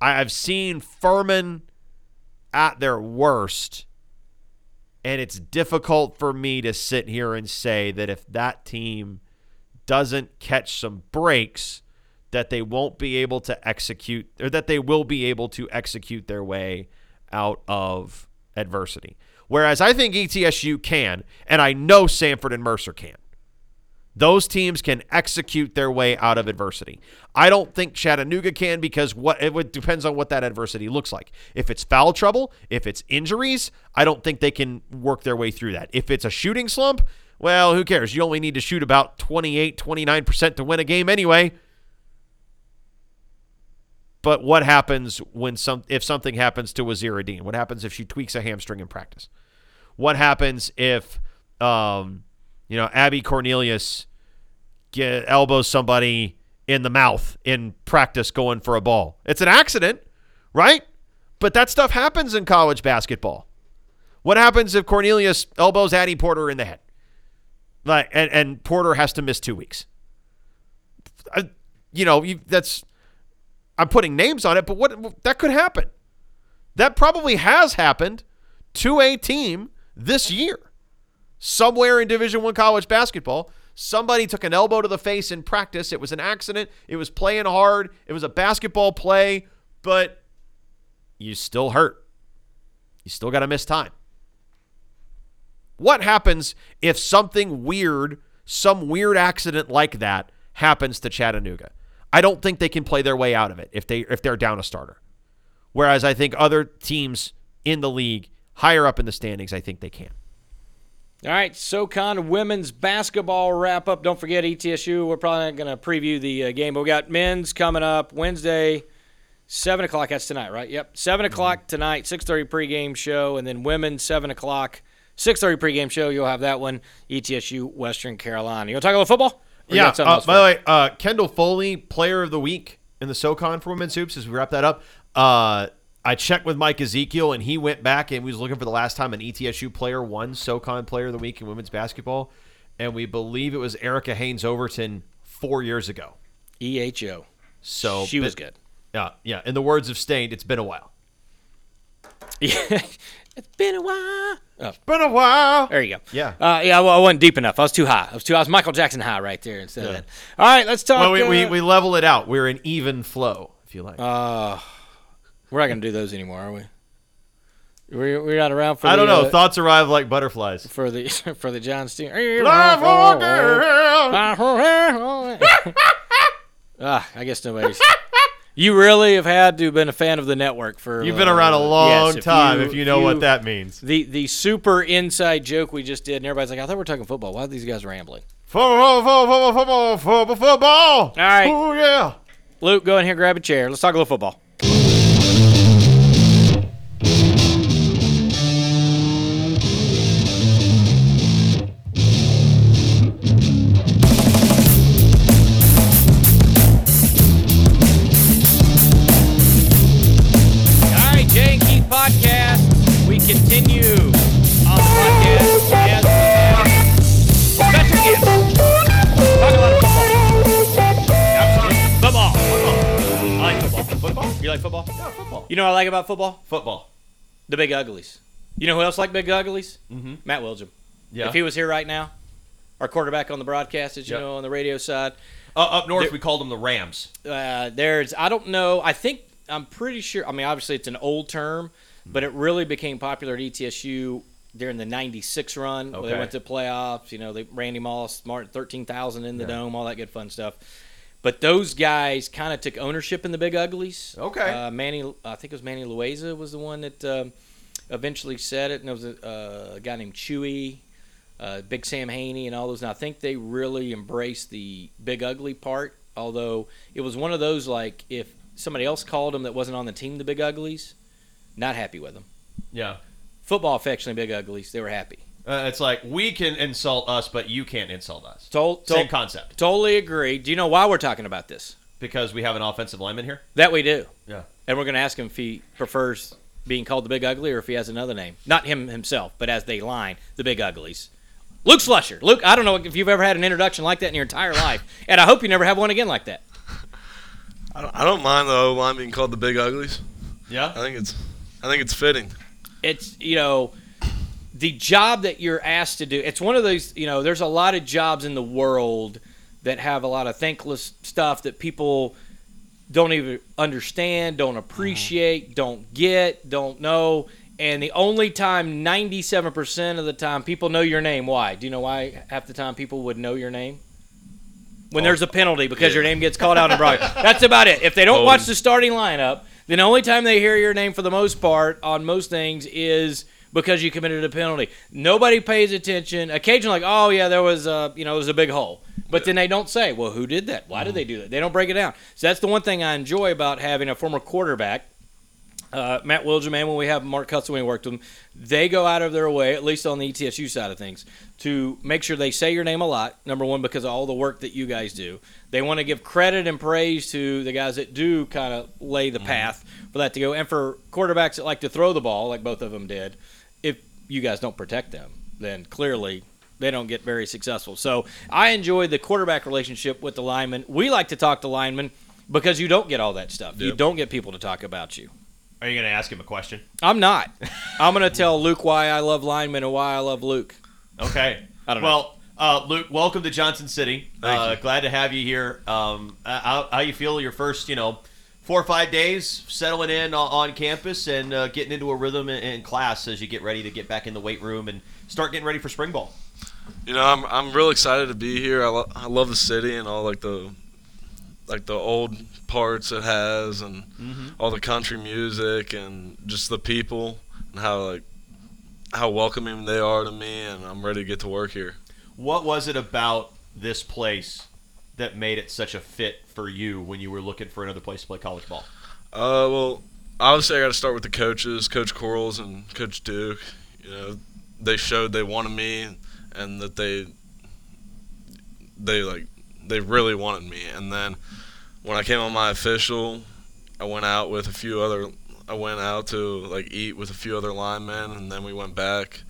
I've seen Furman at their worst. And it's difficult for me to sit here and say that if that team doesn't catch some breaks, that they won't be able to execute, or that they will be able to execute their way out of adversity. Whereas I think ETSU can, and I know Samford and Mercer can. Those teams can execute their way out of adversity. I don't think Chattanooga can because what it depends on what that adversity looks like. If it's foul trouble, if it's injuries, I don't think they can work their way through that. If it's a shooting slump, well, who cares? You only need to shoot about 28, 29% to win a game anyway. But what happens when some if something happens to Wazira Dean? What happens if she tweaks a hamstring in practice? What happens if um, you know, Abby Cornelius get, elbows somebody in the mouth in practice going for a ball. It's an accident, right? But that stuff happens in college basketball. What happens if Cornelius elbows Addie Porter in the head? Like, and, and Porter has to miss two weeks. Uh, you know, you, that's I'm putting names on it, but what that could happen. That probably has happened to a team this year somewhere in Division One college basketball. Somebody took an elbow to the face in practice. It was an accident. It was playing hard. It was a basketball play, but you still hurt. You still got to miss time. What happens if something weird, some weird accident like that happens to Chattanooga? I don't think they can play their way out of it if they if they're down a starter. Whereas I think other teams in the league, higher up in the standings, I think they can. All right, SoCon women's basketball wrap up. Don't forget ETSU. We're probably not going to preview the uh, game, but we got men's coming up Wednesday, seven o'clock. That's tonight, right? Yep, 7 mm-hmm. o'clock tonight. Six thirty pregame show, and then women seven o'clock. Six thirty pregame show. You'll have that one. ETSU Western Carolina. You want to talk about football? yeah. Uh, by the way, uh, Kendall Foley, Player of the Week in the SoCon for women's hoops. As we wrap that up, uh, I checked with Mike Ezekiel, and he went back and we was looking for the last time an ETSU player won SoCon Player of the Week in women's basketball, and we believe it was Erica Haynes Overton four years ago. EHO. So she was good. Yeah, yeah. In the words of Staind, it's been a while. Yeah. <laughs> it's been a while. Oh, It's Been a while. there you go. Yeah. Uh, yeah, well, I wasn't deep enough. I was too high. I was too. I was Michael Jackson high right there instead of that. All right, let's talk. Well, we, we, uh, we level it out. We're in even flow, if you like. Uh, we're not gonna do those anymore, are we? We're, we're not around for. I don't know. uh, Thoughts arrive like butterflies. for the <laughs> for the John Stewart. Love for girl. ah, I guess nobody's. You really have had to have been a fan of the network for. You've been uh, around a long yes, time, if you know what that means. The the super inside joke we just did, and everybody's like, "I thought we were talking football. Why are these guys rambling?" Football, football, football, football, football. All right. Oh, yeah. Luke, go in here, grab a chair. Let's talk a little football. You know what I like about football? Football. The big uglies. You know who else like big uglies? Mm-hmm. Matt Wilgem. Yeah. If he was here right now, our quarterback on the broadcast, as you Yep. know, on the radio side, Uh, up north, There- we called them the Rams. uh, there's I don't know. I think I'm pretty sure. I mean, obviously it's an old term, but it really became popular at ETSU during the '96 run. Where they went to playoffs. You know, they Randy Moss, Martin, thirteen thousand in the Yeah. dome, all that good fun stuff. But those guys kind of took ownership in the big uglies. Okay. Uh, Manny, I think it was Manny Lueza was the one that um, eventually said it, and there was a, uh, a guy named Chewy, uh, Big Sam Haney, and all those. And I think they really embraced the big ugly part. Although it was one of those like if somebody else called them that wasn't on the team, the big uglies, not happy with them. Yeah. Football affectionately big uglies, they were happy. Uh, it's like we can insult us, but you can't insult us. Tol- Same concept. Totally agree. Do you know why we're talking about this? Because we have an offensive lineman here. That we do. Yeah. And we're going to ask him if he prefers being called the Big Ugly or if he has another name. Not him himself, but as they line, the Big Uglies. Luke Slusher. Luke, I don't know if you've ever had an introduction like that in your entire life, <laughs> and I hope you never have one again like that. I don't, I don't mind the O line being called the Big Uglies. Yeah. I think it's I think it's fitting. It's, you know, the job that you're asked to do. It's one of those, you know, there's a lot of jobs in the world that have a lot of thankless stuff that people don't even understand, don't mm-hmm. appreciate, don't get, don't know. And the only time, 97% of the time, people know your name. Why? Do you know why half the time people would know your name? When there's a penalty because your name gets called out in broadcast. <laughs> That's about it. If they don't watch the starting lineup, then the only time they hear your name for the most part on most things is because you committed a penalty. Nobody pays attention. Occasionally, like, oh yeah, there was a you know there was a big hole, but then they don't say, well, who did that? Why did they do that? They don't break it down. So that's the one thing I enjoy about having a former quarterback. Uh, Matt Wilgem and when we have Mark Cutson, when we worked with them, they go out of their way, at least on the ETSU side of things, to make sure they say your name a lot. Number one, because of all the work that you guys do. They want to give credit and praise to the guys that do kind of lay the path for that to go. And for quarterbacks that like to throw the ball, like both of them did, you guys don't protect them, then clearly they don't get very successful. So I enjoy the quarterback relationship with the linemen. We like to talk to linemen because you don't get all that stuff. You don't get people to talk about you. Are you going to ask him a question? I'm not. <laughs> I'm going to tell Luke why I love linemen and why I love Luke. Okay. I don't know. well, uh, Luke, welcome to Johnson City. Uh. Glad to have you here. Um, uh, how, how you feel your first, you know, four or five days settling in on, on campus and uh, getting into a rhythm in, in class as you get ready to get back in the weight room and start getting ready for spring ball. You know, I'm I'm real excited to be here. I, lo- I love the city and all like the like the old parts it has and all the country music and just the people and how like how welcoming they are to me and I'm ready to get to work here. What was it about this place that made it such a fit for you when you were looking for another place to play college ball? Uh, well, obviously I got to start with the coaches, Coach Quarles and Coach Duke. You know, they showed they wanted me and that they they like they really wanted me. And then when I came on my official, I went out with a few other. I went out to like eat with a few other linemen, and then we went back,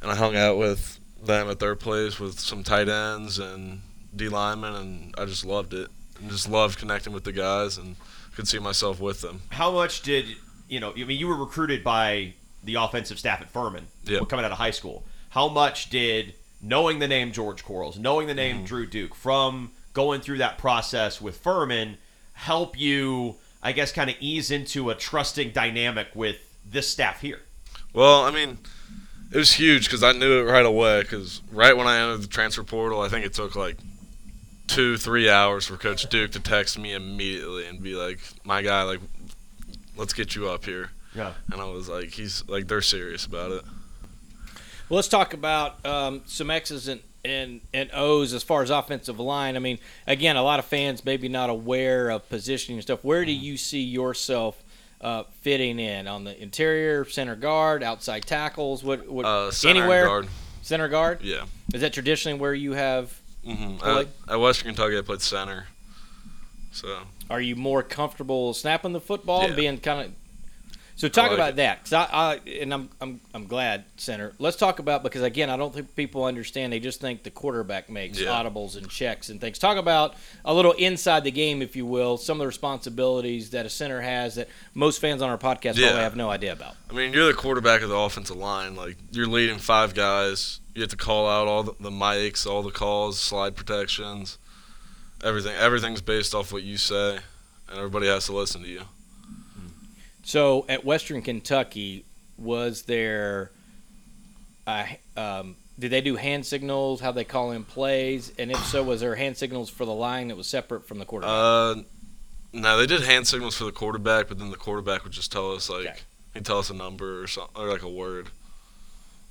and I hung out with them at their place with some tight ends and D linemen, and I just loved it. And just loved connecting with the guys and could see myself with them. How much did you know? I mean, you were recruited by the offensive staff at Furman Yep. coming out of high school. How much did knowing the name George Quarles, knowing the name mm-hmm. Drew Duke, from going through that process with Furman, help you? I guess kind of ease into a trusting dynamic with this staff here. Well, I mean, it was huge because I knew it right away. Because right when I entered the transfer portal, I think it took like two, three hours for Coach Duke to text me immediately and be like, "My guy, like, let's get you up here." Yeah. And I was like, "He's like, they're serious about it." Well, let's talk about um, some X's and, and, and O's as far as offensive line. I mean, again, a lot of fans maybe not aware of positioning and stuff. Where do you see yourself uh, fitting in on the interior, center guard, outside tackles? What, what Uh, center anywhere? guard. Center guard. Yeah. Is that traditionally where you have? Hmm Played? At, at Western Kentucky, I played center. So Are you more comfortable snapping the football and Yeah. being kind of? So talk like about it. that, 'cause I, I and I'm I'm I'm glad, Center. Let's talk about because again, I don't think people understand. They just think the quarterback makes Yeah. audibles and checks and things. Talk about a little inside the game, if you will, some of the responsibilities that a center has that most fans on our podcast Yeah. probably have no idea about. I mean, you're the quarterback of the offensive line. Like you're leading five guys. You have to call out all the, the mics, all the calls, slide protections, everything. Everything's based off what you say, and everybody has to listen to you. So at Western Kentucky, was there? Uh, um, did they do hand signals? How they call in plays? And if so, was there hand signals for the line that was separate from the quarterback? Uh, no, they did hand signals for the quarterback, but then the quarterback would just tell us like Okay. he'd tell us a number or something or like a word.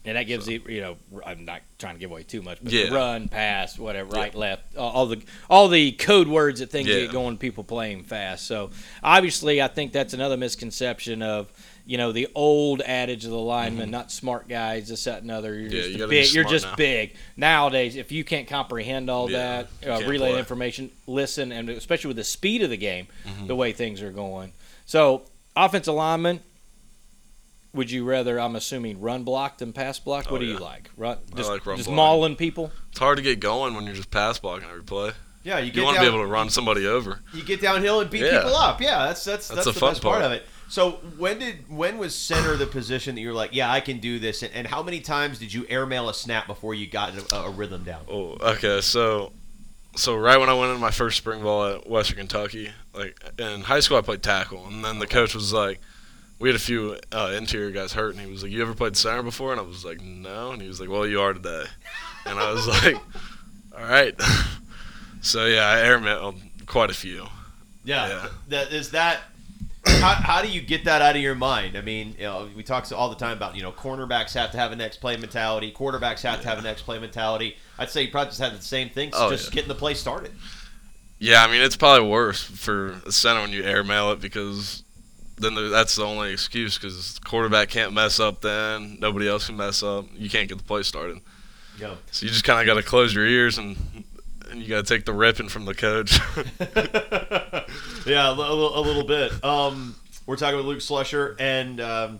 And that gives you, you know, I'm not trying to give away too much, but Yeah. run, pass, whatever, right, left, all- the all the code words that things Yeah. get going. People playing fast. So obviously, I think that's another misconception of, you know, the old adage of the lineman, not smart guys, this, that, and other. You're Mm-hmm. Yeah, just you a gotta be big. You're just now. big. Nowadays, if you can't comprehend all Yeah, that, uh, relay play. information, listen, and especially with the speed of the game, Mm-hmm. the way things are going. So offensive lineman. Would you rather? I'm assuming run block than pass block. What Oh, do you like? Run, just, like run just block. mauling people. It's hard to get going when you're just pass blocking every play. Yeah, you You get want to be able to run somebody over. You get downhill and beat Yeah. people up. Yeah, that's that's that's, That's the the, fun best part. part. of it. So when did when was center the position that you're like, yeah, I can do this, and, and how many times did you airmail a snap before you got a, a rhythm down? Oh, okay. So, so right when I went into my first spring ball at Western Kentucky, like in high school, I played tackle, and then the coach was like, we had a few uh, interior guys hurt, and he was like, "You ever played center before?" And I was like, "No," and he was like, "Well, you are today," and I was <laughs> like, "All right." <laughs> so yeah, I airmailed quite a few. Yeah, Yeah. that is that. How, how do you get that out of your mind? I mean, you know, we talk so- all the time about you know cornerbacks have to have a next play mentality, quarterbacks have to have a next play mentality. I'd say you probably just had the same thing, Oh, just yeah. getting the play started. Yeah, I mean it's probably worse for a center when you airmail it because then that's the only excuse because the quarterback can't mess up. Then nobody else can mess up. You can't get the play started. Yeah. So you just kind of got to close your ears and and you got to take the ripping from the coach. <laughs> yeah, a little, a little bit. Um, we're talking with Luke Slusher, and um,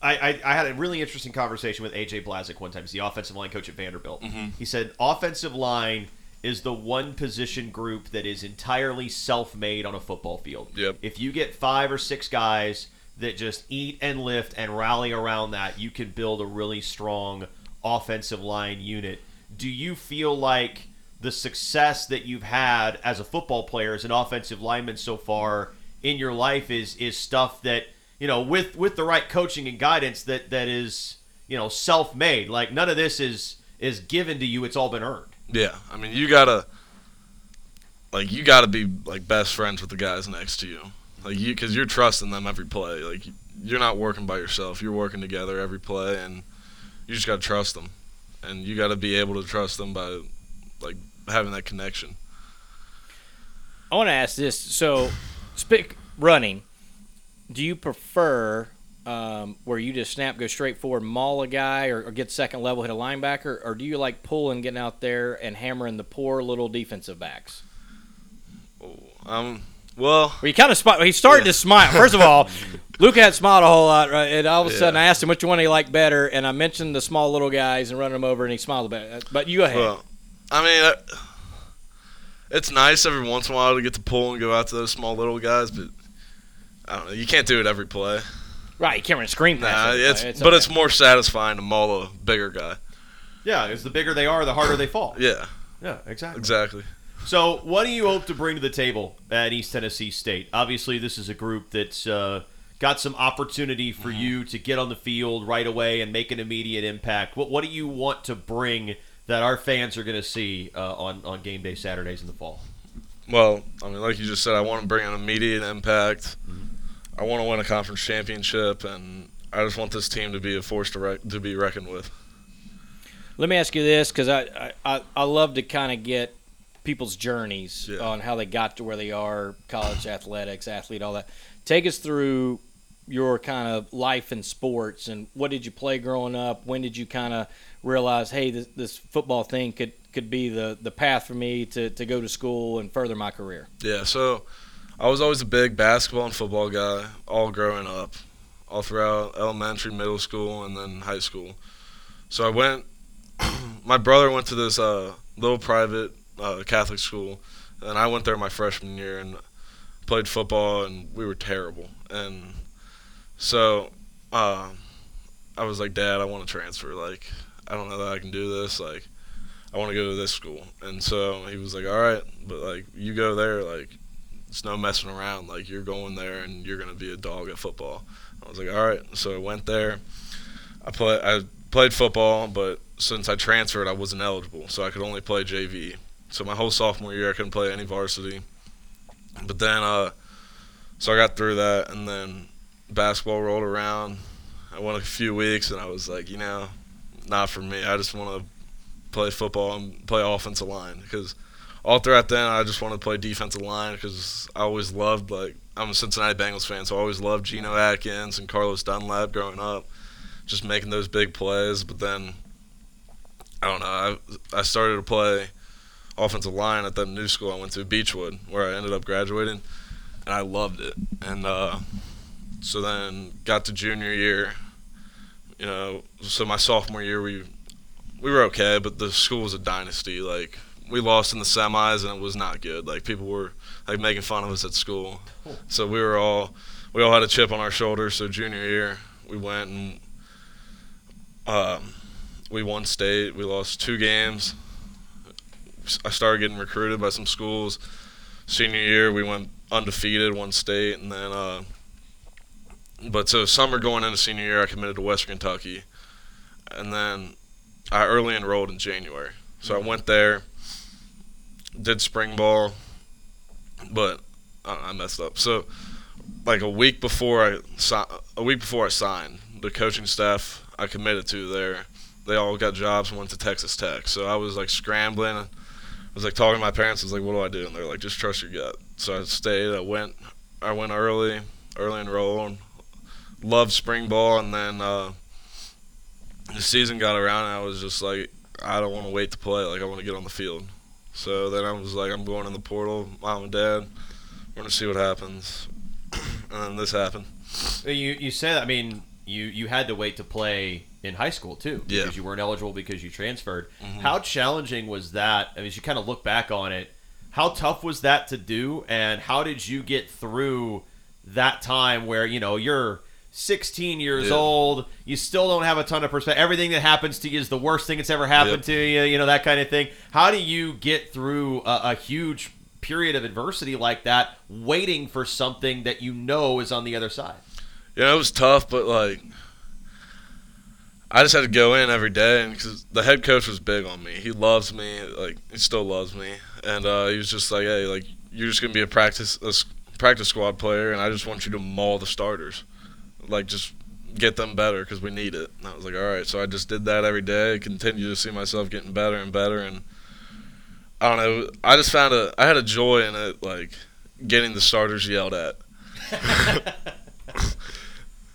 I, I, I had a really interesting conversation with AJ Blazek one time. He's the offensive line coach at Vanderbilt. He said offensive line is the one position group that is entirely self-made on a football field. Yep. If you get five or six guys that just eat and lift and rally around that, you can build a really strong offensive line unit. Do you feel like the success that you've had as a football player, as an offensive lineman so far in your life is is stuff that, you know, with with the right coaching and guidance that that is, you know, self-made. Like none of this is is given to you, it's all been earned. Yeah, I mean you gotta like you gotta be like best friends with the guys next to you, like you because you're trusting them every play. Like you're not working by yourself. You're working together every play, and you just gotta trust them, and you gotta be able to trust them by like having that connection. I want to ask this. So, spick running. Do you prefer um, where you just snap, go straight forward, maul a guy, or, or get second level, hit a linebacker, or do you like pulling, getting out there and hammering the poor little defensive backs? Um, well, Well, he kind of smi- he started to smile. First of all, <laughs> Luke had smiled a whole lot, right? And all of a Yeah. sudden, I asked him which one he liked better, and I mentioned the small little guys and running them over, and he smiled a bit. But you go ahead. Well, I mean, uh, it's nice every once in a while to get to pull and go out to those small little guys, but I don't know. You can't do it every play. Right, you can't run a screen pass. Nah, every it's, play. but okay. it's more satisfying to maul a bigger guy. Yeah, because the bigger they are, the harder they fall. Yeah, Yeah, exactly. exactly. So, what do you hope to bring to the table at East Tennessee State? Obviously, this is a group that's uh, got some opportunity for you to get on the field right away and make an immediate impact. What What do you want to bring that our fans are going to see uh, on on game day Saturdays in the fall? Well, I mean, like you just said, I want to bring an immediate impact. I want to win a conference championship, and I just want this team to be a force to, rec- to be reckoned with. Let me ask you this, because I, I, I, I love to kind of get people's journeys Yeah. on how they got to where they are, college athletics, athlete, all that. Take us through your kind of life in sports and what did you play growing up? When did you kind of realize, hey, this, this football thing could, could be the, the path for me to, to go to school and further my career? Yeah, so I was always a big basketball and football guy, all growing up, all throughout elementary, middle school, and then high school. So I went. <clears throat> my brother went to this uh, little private uh, Catholic school, and I went there my freshman year and played football, and we were terrible. And so uh, I was like, Dad, I want to transfer. Like, I don't know that I can do this. Like, I want to go to this school. And so he was like, All right, but like, you go there. Like, it's no messing around. Like, you're going there, and you're gonna be a dog at football. I was like, All right. So I went there. I play. I played football, but since I transferred, I wasn't eligible, so I could only play JV. So my whole sophomore year, I couldn't play any varsity. But then, uh, so I got through that, and then basketball rolled around. I went a few weeks, and I was like, you know, not for me. I just want to play football and play offensive line because all throughout then, I just wanted to play defensive line because I always loved like I'm a Cincinnati Bengals fan, so I always loved Geno Atkins and Carlos Dunlap growing up, just making those big plays. But then, I don't know. I I started to play offensive line at the new school I went to, Beechwood, where I ended up graduating, and I loved it. And uh, so then got to junior year. You know, so my sophomore year we we were okay, but the school was a dynasty. Like we lost in the semis, and it was not good. Like people were like making fun of us at school. So we were all we all had a chip on our shoulders. So junior year we went and um, we won state. We lost two games. I started getting recruited by some schools. Senior year, we went undefeated, won state, and then. Uh, but so summer going into senior year, I committed to Western Kentucky, and then I early enrolled in January. So I went there, did spring ball, but I messed up. So like a week before I a week before I signed, the coaching staff I committed to there, they all got jobs and went to Texas Tech. So I was like scrambling. I was like talking to my parents. I was like, "What do I do?" And they're like, "Just trust your gut." So I stayed. I went. I went early, early enrolled. Loved spring ball, and then uh, the season got around, and I was just like, I don't want to wait to play. Like I want to get on the field. So then I was like, I'm going in the portal. Mom and Dad, we're gonna see what happens. <coughs> and then this happened. You you say that. I mean, you you had to wait to play in high school too Yeah. because you weren't eligible because you transferred. Mm-hmm. How challenging was that? I mean, as you kind of look back on it, how tough was that to do, and how did you get through that time where you know you're 16 years old, you still don't have a ton of perspective. Everything that happens to you is the worst thing that's ever happened Yep. to you, you know that kind of thing. How do you get through a, a huge period of adversity like that, waiting for something that you know is on the other side? Yeah, it was tough, but like, I just had to go in every day, and because the head coach was big on me, he loves me, like he still loves me, and uh, he was just like, hey, like you're just gonna be a practice a practice squad player, and I just want you to maul the starters, like just get them better because we need it. And I was like, all right, so I just did that every day, continued to see myself getting better and better, and I don't know, I just found a I had a joy in it, like getting the starters yelled at. <laughs> <laughs>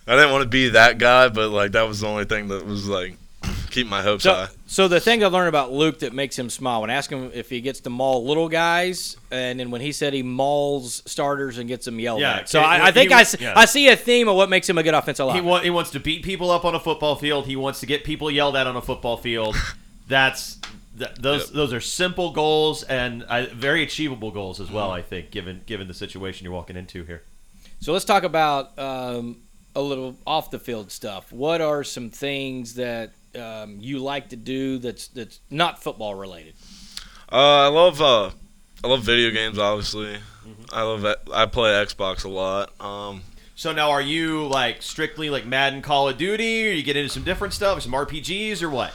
I didn't want to be that guy, but like that was the only thing that was like keep my hopes So, high. So the thing I learned about Luke that makes him smile when I ask him if he gets to maul little guys, and then when he said he mauls starters and gets them yelled Yeah, at. So he- I, I he think I, yeah. I see a theme of what makes him a good offensive He, lineman. wa- he wants to beat people up on a football field. He wants to get people yelled at on a football field. <laughs> That's th- those those are simple goals and uh, very achievable goals as Mm-hmm. well. I think given given the situation you're walking into here. So let's talk about um, a little off the field stuff. What are some things that um, you like to do that's that's not football related? Uh, I love uh, I love video games. Obviously, I love. I play Xbox a lot. Um, So now, are you like strictly like Madden, Call of Duty, or you get into some different stuff, some RPGs, or what?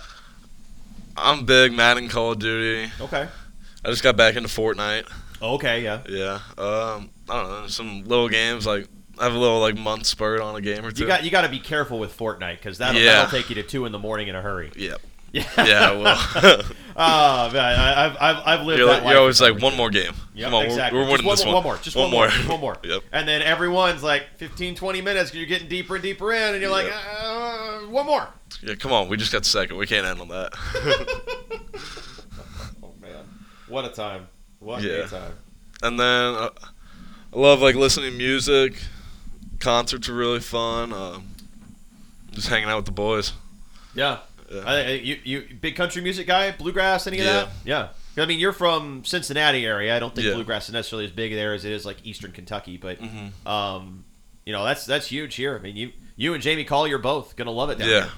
I'm big Madden, Call of Duty. Okay. I just got back into Fortnite. Okay. Yeah. Yeah. Um, I don't know. Some little games like I have a little like month spurt on a game or two. You got you got to be careful with Fortnite because that'll, Yeah. that'll take you to two in the morning in a hurry. Yep. <laughs> Yeah. Yeah. Well, <laughs> Oh man, I, I've I've I've lived you're, that you're always like one more game. Yep, Come on, we're- exactly. we're, winning just this one, one. more, just one more, more. just one more. <laughs> Yep. And then everyone's like 15, 20 minutes. You're getting deeper and deeper in, and you're like, uh, one more. Yeah. Come on. We just got second. We can't end on that. Oh man, what a time! What Yeah. a time! and then uh, I love like listening to music. Concerts are really fun. Um, just hanging out with the boys. Yeah. Yeah. I, you you big country music guy, bluegrass, any of Yeah. that? Yeah. I mean, you're from Cincinnati area. I don't think Yeah. bluegrass is necessarily as big there as it is like Eastern Kentucky, but Mhm. um, you know that's that's huge here. I mean, you you and Jamie Collier both gonna love it down Yeah.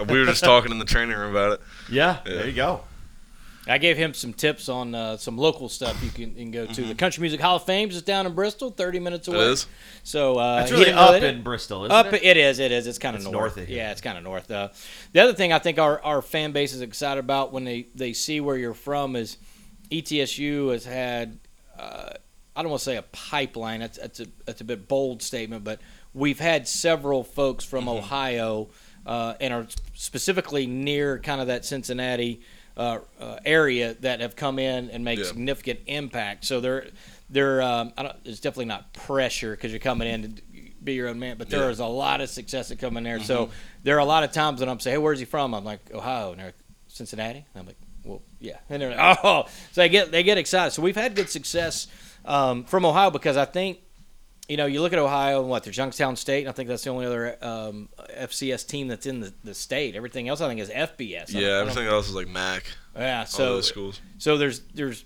Uh, we were just <laughs> talking in the training room about it. Yeah, Yeah. there you go. I gave him some tips on uh, some local stuff you can, you can go to. The Country Music Hall of Fame is down in Bristol, 30 minutes away. Mm-hmm. It is. So uh, That's really up in Bristol, isn't Up, it? it is. It is. It's kind of north. north of here. Yeah, it's kind of north. Uh, the other thing I think our, our fan base is excited about when they, they see where you're from is ETSU has had uh, I don't want to say a pipeline. That's that's a that's a bit bold statement, but we've had several folks from Mm-hmm. Ohio uh, and are specifically near kind of that Cincinnati uh, uh, area that have come in and make Yeah. significant impact. So they're they're um, I don't, it's definitely not pressure because you're coming in to be your own man, but there Yeah. is a lot of success that come in there. So there are a lot of times when I'm saying, "Hey, where's he from?" I'm like, "Ohio," and they're like, "Cincinnati." And I'm like, "Well, yeah," and they're like, <laughs> "Oh," so they get they get excited. So we've had good success um, from Ohio because I think you know, you look at Ohio and what there's Youngstown State, and I think that's the only other um, FCS team that's in the, the state. Everything else, I think, is FBS. I Yeah, everything else is like MAC. Yeah, so schools. so there's there's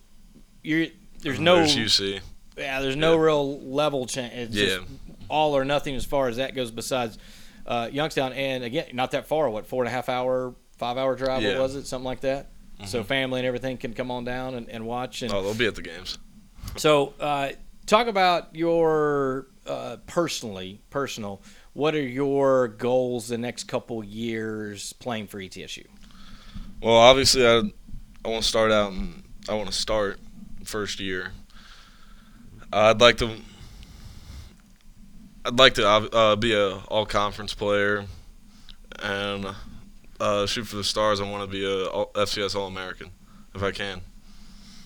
you're there's no There's UC. yeah there's no Yeah. real level change. It's Yeah. just all or nothing as far as that goes. Besides uh, Youngstown, and again, not that far. What four and a half hour, five hour drive? What was it? Something like that. So family and everything can come on down and, and watch. And Oh, they'll be at the games. so, uh, talk about your uh, personally, personal. What are your goals the next couple years playing for ETSU? Well, obviously, I I want to start out and I want to start first year. I'd like to. I'd like to uh, be a all conference player, and uh, shoot for the stars. I want to be a FCS All American, if I can.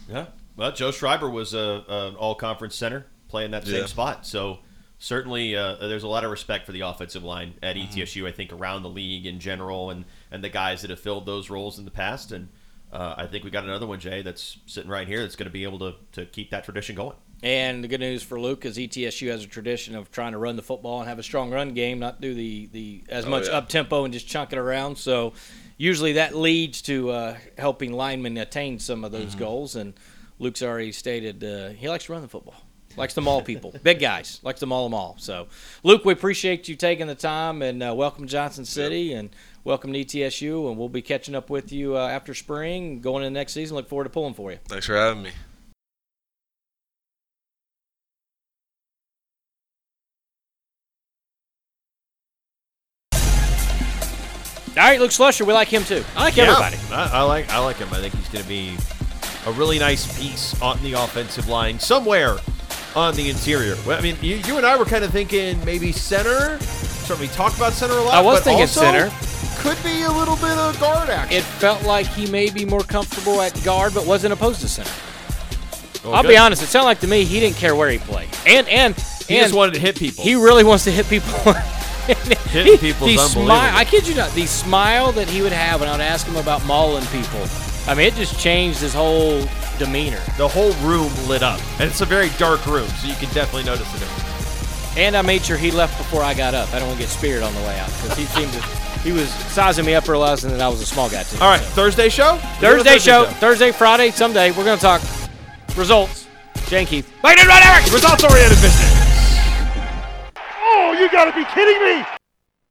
Yeah. Well, Joe Schreiber was a, an all conference center playing that same Yeah. spot. So certainly uh, there's a lot of respect for the offensive line at E ETSU, I think, around the league in general and, and the guys that have filled those roles in the past. And uh, I think we got another one, Jay, that's sitting right here that's going to be able to, to keep that tradition going. And the good news for Luke is ETSU has a tradition of trying to run the football and have a strong run game, not do the, the as Oh, much yeah. up tempo and just chunk it around. So usually that leads to uh, helping linemen attain some of those goals. And Luke's already stated uh, he likes to run the football. Likes to maul people, <laughs> big guys. Likes to maul them all. So, Luke, we appreciate you taking the time and uh, welcome to Johnson City and welcome to ETSU. And we'll be catching up with you uh, after spring, going into next season. Look forward to pulling for you. Thanks for having me. All right, Luke Slusher, we like him too. I like everybody. I, I like I like him. I think he's going to be a really nice piece on the offensive line somewhere on the interior. Well, I mean, you, you and I were kind of thinking maybe center. We talked about center a lot. I was but thinking also center. Could be a little bit of guard action. It felt like he may be more comfortable at guard, but wasn't opposed to center. Oh, I'll good. be honest; it sounded like to me he didn't care where he played, and and He and just wanted to hit people. he really wants to hit people. <laughs> Hitting people's the smile, I kid you not, the smile that he would have when I would ask him about mauling people. I mean, it just changed his whole demeanor. the whole room lit up, and it's a very dark room, so you can definitely notice the difference. And I made sure he left before I got up. I don't want to get speared on the way out because he seemed to. He was sizing me up, realizing that I was a small guy too. All right, so. Thursday show. Thursday show, Thursday, Friday, someday. We're gonna talk results. Jane Keith. Like it right, Eric. Results oriented business. Oh, you gotta be kidding me!